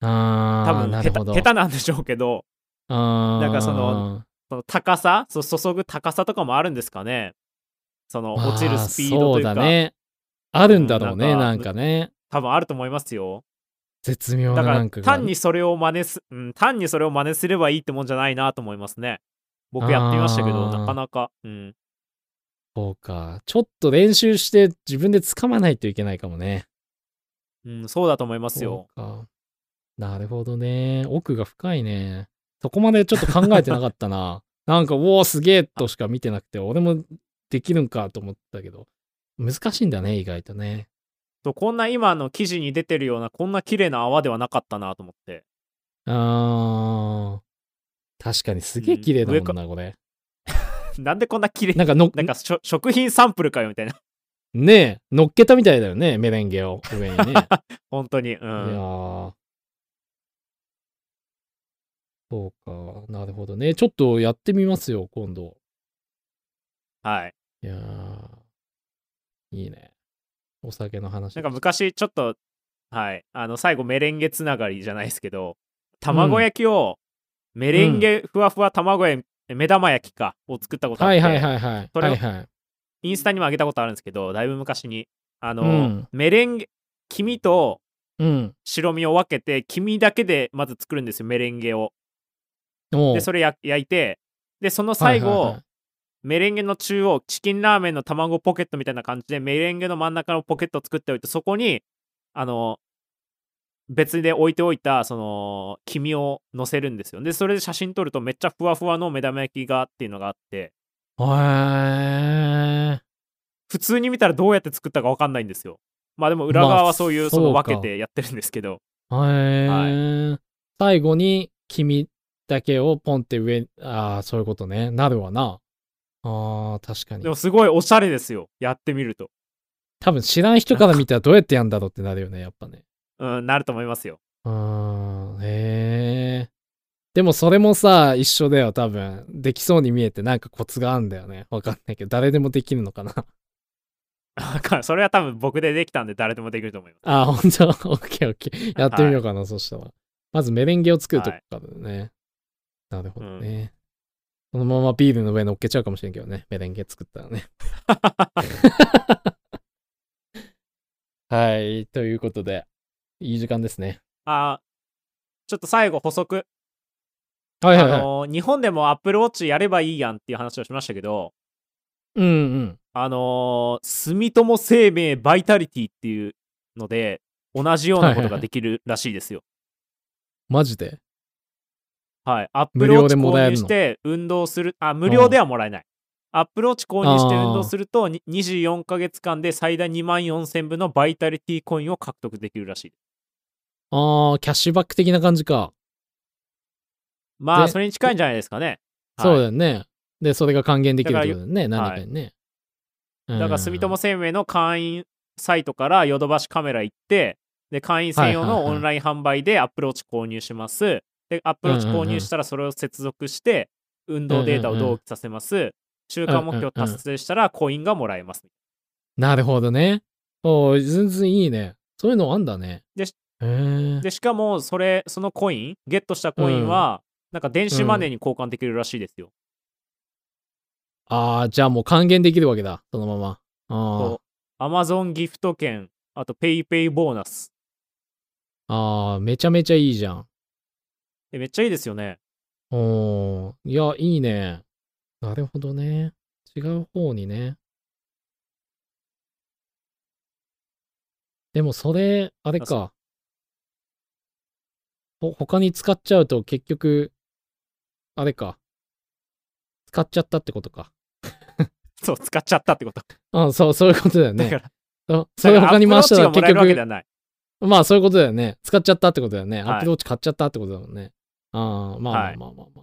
[SPEAKER 1] ああ、
[SPEAKER 2] 多分下手
[SPEAKER 1] な
[SPEAKER 2] んでしょうけどなんかその、その高さそう注ぐ高さとかもあるんですかね。その
[SPEAKER 1] まあ
[SPEAKER 2] 落ちるスピードというか。
[SPEAKER 1] そうだね。あるんだろうね、
[SPEAKER 2] うんな
[SPEAKER 1] なんんかね。
[SPEAKER 2] 多分あると思いますよ。
[SPEAKER 1] 絶妙
[SPEAKER 2] だから
[SPEAKER 1] ななんかが。
[SPEAKER 2] 単にそれを真似す、うん、単にそれを真似すればいいってもんじゃないなと思いますね。僕やってみましたけどなかなか。うん
[SPEAKER 1] そうか。ちょっと練習して自分で掴まないといけないかもね。
[SPEAKER 2] うん、そうだと思います
[SPEAKER 1] そ
[SPEAKER 2] よ。
[SPEAKER 1] なるほどね。奥が深いね。そこまでちょっと考えてなかったな。なんか、おお、すげえとしか見てなくて、俺もできるんかと思ったけど、難しいんだね、意外とね。
[SPEAKER 2] とこんな今の記事に出てるようなこんな綺麗な泡ではなかったなと思って
[SPEAKER 1] あー。確かにすげえ綺麗だもんな、これ。
[SPEAKER 2] なんでこんな綺麗
[SPEAKER 1] なんかの、
[SPEAKER 2] なんか食品サンプルかよみたいな
[SPEAKER 1] ねえ、乗っけたみたいだよね、メレンゲを上にね。
[SPEAKER 2] 本当にう
[SPEAKER 1] いや。そうか、なるほどね。ちょっとやってみますよ、今度。
[SPEAKER 2] はい
[SPEAKER 1] いやー。いいね。お酒の話。
[SPEAKER 2] なんか昔ちょっとはいあの最後メレンゲつながりじゃないですけど卵焼きをメレンゲふわふわ卵焼き目玉焼きかを作ったことあって、
[SPEAKER 1] はいはいはいはい。
[SPEAKER 2] それを。インスタにも上げたことあるんですけどだいぶ昔にあの、
[SPEAKER 1] うん
[SPEAKER 2] メレンゲ黄身と
[SPEAKER 1] うん。
[SPEAKER 2] 白身を分けて黄身だけでまず作るんですよメレンゲをでそれや焼いてでその最後、
[SPEAKER 1] はいはいはい
[SPEAKER 2] メレンゲの中央チキンラーメンの卵ポケットみたいな感じでメレンゲの真ん中のポケットを作っておいてそこにあの別で置いておいたその黄身を乗せるんですよ。でそれで写真撮るとめっちゃふわふわの目玉焼きがっていうのがあって。
[SPEAKER 1] へー。
[SPEAKER 2] 普通に見たらどうやって作ったか分かんないんですよ。まあでも裏側はそういうその分けてやってるんですけど。
[SPEAKER 1] へー。最後に黄身だけをポンって上、ああ、そういうことね。なるわな。ああ、確かに。
[SPEAKER 2] で。もすごいおしゃれですよ。やってみると。
[SPEAKER 1] 多分知らん人から見たらどうやってやんだろうってなるよね、やっぱね。
[SPEAKER 2] うんなると思いますよ
[SPEAKER 1] うーん、へえ。でもそれもさ、一緒だよ、多分。できそうに見えてなんかコツがあるんだよね。わかんないけど、誰でもできるのかな。
[SPEAKER 2] それは多分僕でできたんで誰でもできると思います
[SPEAKER 1] あー、ほんとオッケーオッケー。やってみようかな、そしたら。まずメレンゲを作るとこからだね。なるほどね。そのままビールの上乗っけちゃうかもしれんけどね。メレンゲ作ったらね。はい。ということで、いい時間ですね。
[SPEAKER 2] あーちょっと最後補足
[SPEAKER 1] はいはいはい。
[SPEAKER 2] あのー日本でも Apple Watch やればいいやんっていう話をしましたけど
[SPEAKER 1] うんうん。
[SPEAKER 2] あのー住友生命バイタリティっていうので、同じようなことができるらしいですよ。
[SPEAKER 1] マジで？
[SPEAKER 2] はい。アップ
[SPEAKER 1] 無料
[SPEAKER 2] ルウォッチ購
[SPEAKER 1] でもらえるの
[SPEAKER 2] 入して運動する、あ、無料ではもらえない。アップルウォッチ購入して運動すると、に24ヶ月間で最大2万4000分のバイタリティコインを獲得できるらしい。
[SPEAKER 1] ああ、キャッシュバック的な感じか。
[SPEAKER 2] まあ、
[SPEAKER 1] で
[SPEAKER 2] それに近いんじゃないですかね。
[SPEAKER 1] そうだ
[SPEAKER 2] はい
[SPEAKER 1] よね。で、それが還元できるってことだよね。何かにね。
[SPEAKER 2] だから、住友
[SPEAKER 1] せ
[SPEAKER 2] 生命の会員サイトからヨドバシカメラ行って、で、会員専用の
[SPEAKER 1] はいはいはい
[SPEAKER 2] オンライン販売でアップルウォッチ購入します。で、アップルウォッチ購入したらそれを接続して、運動データを同期させます。週間目標達成したらコインがもらえます。
[SPEAKER 1] なるほどね。おー全然いいね。そういうのあんだね。
[SPEAKER 2] で。で、しかも、それ、そのコイン、ゲットしたコインは、なんか電子マネーに交換できるらしいですよ。
[SPEAKER 1] ああ、じゃあもう還元できるわけだ。そのまま。あ
[SPEAKER 2] そう Amazon ギフト券、あと PayPay ボーナス。
[SPEAKER 1] あ。ああ、めちゃめちゃいいじゃん。
[SPEAKER 2] えめっちゃいいですよね。
[SPEAKER 1] おーいや、いいね。なるほどね。違う方にね。でもそれ、あれか。ほ、他に使っちゃうと結局、あれか。使っちゃったってことか。
[SPEAKER 2] そう、使っちゃったってこと。
[SPEAKER 1] あそう、そういうことだよね。
[SPEAKER 2] だから、
[SPEAKER 1] そそれ他に回したら結局。まあそういうことだよね。使っちゃったってことだよね。
[SPEAKER 2] はい
[SPEAKER 1] アップルウォッチ買っちゃったってことだもんね。ああ、まあま
[SPEAKER 2] はい
[SPEAKER 1] あまあまあま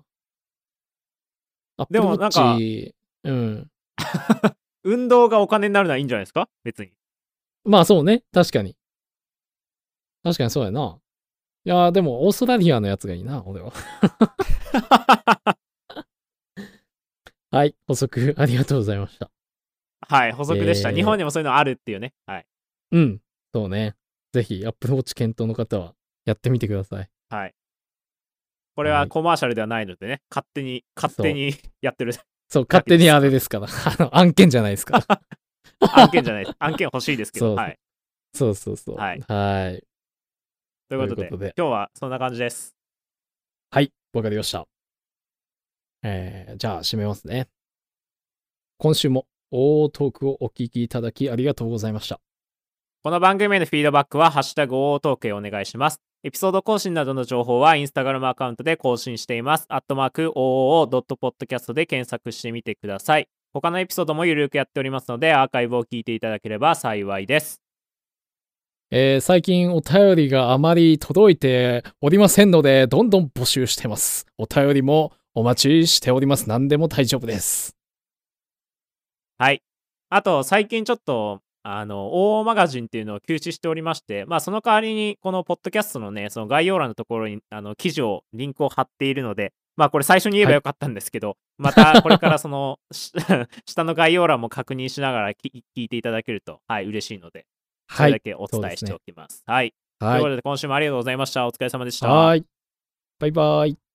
[SPEAKER 1] あ。
[SPEAKER 2] でもなんか
[SPEAKER 1] チ、うん。
[SPEAKER 2] 運動がお金になるのはいいんじゃないですか？別に。
[SPEAKER 1] まあそうね。確かに。確かにそうやな。いやーでもオーストラリアのやつがいいな、俺は。はい。補足ありがとうございました。
[SPEAKER 2] はい、補足でした。
[SPEAKER 1] えー
[SPEAKER 2] 日本にもそういうのあるっていうね。はい。
[SPEAKER 1] うん。そうね。ぜひ、アップルウォッチ検討の方はやってみてください。
[SPEAKER 2] はい。これ
[SPEAKER 1] は
[SPEAKER 2] はいコマーシャルではないのでね、勝手に、勝手にやってる
[SPEAKER 1] そう、勝手にあれですから。あの、案件じゃないですから。
[SPEAKER 2] 案件じゃないです。案件欲しいですけど。
[SPEAKER 1] そう
[SPEAKER 2] はい。
[SPEAKER 1] そうそうそう。
[SPEAKER 2] はい
[SPEAKER 1] はい。
[SPEAKER 2] ということで、
[SPEAKER 1] とで
[SPEAKER 2] 今日はそんな感じです。
[SPEAKER 1] はい、わかりました。えー、じゃあ、締めますね。今週も、大トークをお聞きいただきありがとうございました。
[SPEAKER 2] この番組へのフィードバックは、ハッシュタグ OO トークへお願いします。エピソード更新などの情報は、インスタグラムアカウントで更新しています。アットマーク OOO.podcast で検索してみてください。他のエピソードもゆるくやっておりますので、アーカイブを聞いていただければ幸いです。
[SPEAKER 1] えー最近お便りがあまり届いておりませんので、どんどん募集してます。お便りもお待ちしております。何でも大丈夫です。
[SPEAKER 2] はい。あと、最近ちょっと、あの、OO マガジンっていうのを休止しておりまして、まあ、その代わりに、このポッドキャストのね、その概要欄のところに、あの、記事を、リンクを貼っているので、まあ、これ最初に言えばよかったんですけど、また、これからその、し 下の概要欄も確認しながらき聞いていただけると、はい、嬉しいので、そ
[SPEAKER 1] はい。
[SPEAKER 2] れだけお伝えしておきます。はい。という
[SPEAKER 1] はい。
[SPEAKER 2] ことで、今週もありがとうございました。お疲れ様でした。
[SPEAKER 1] はい。バイバイ。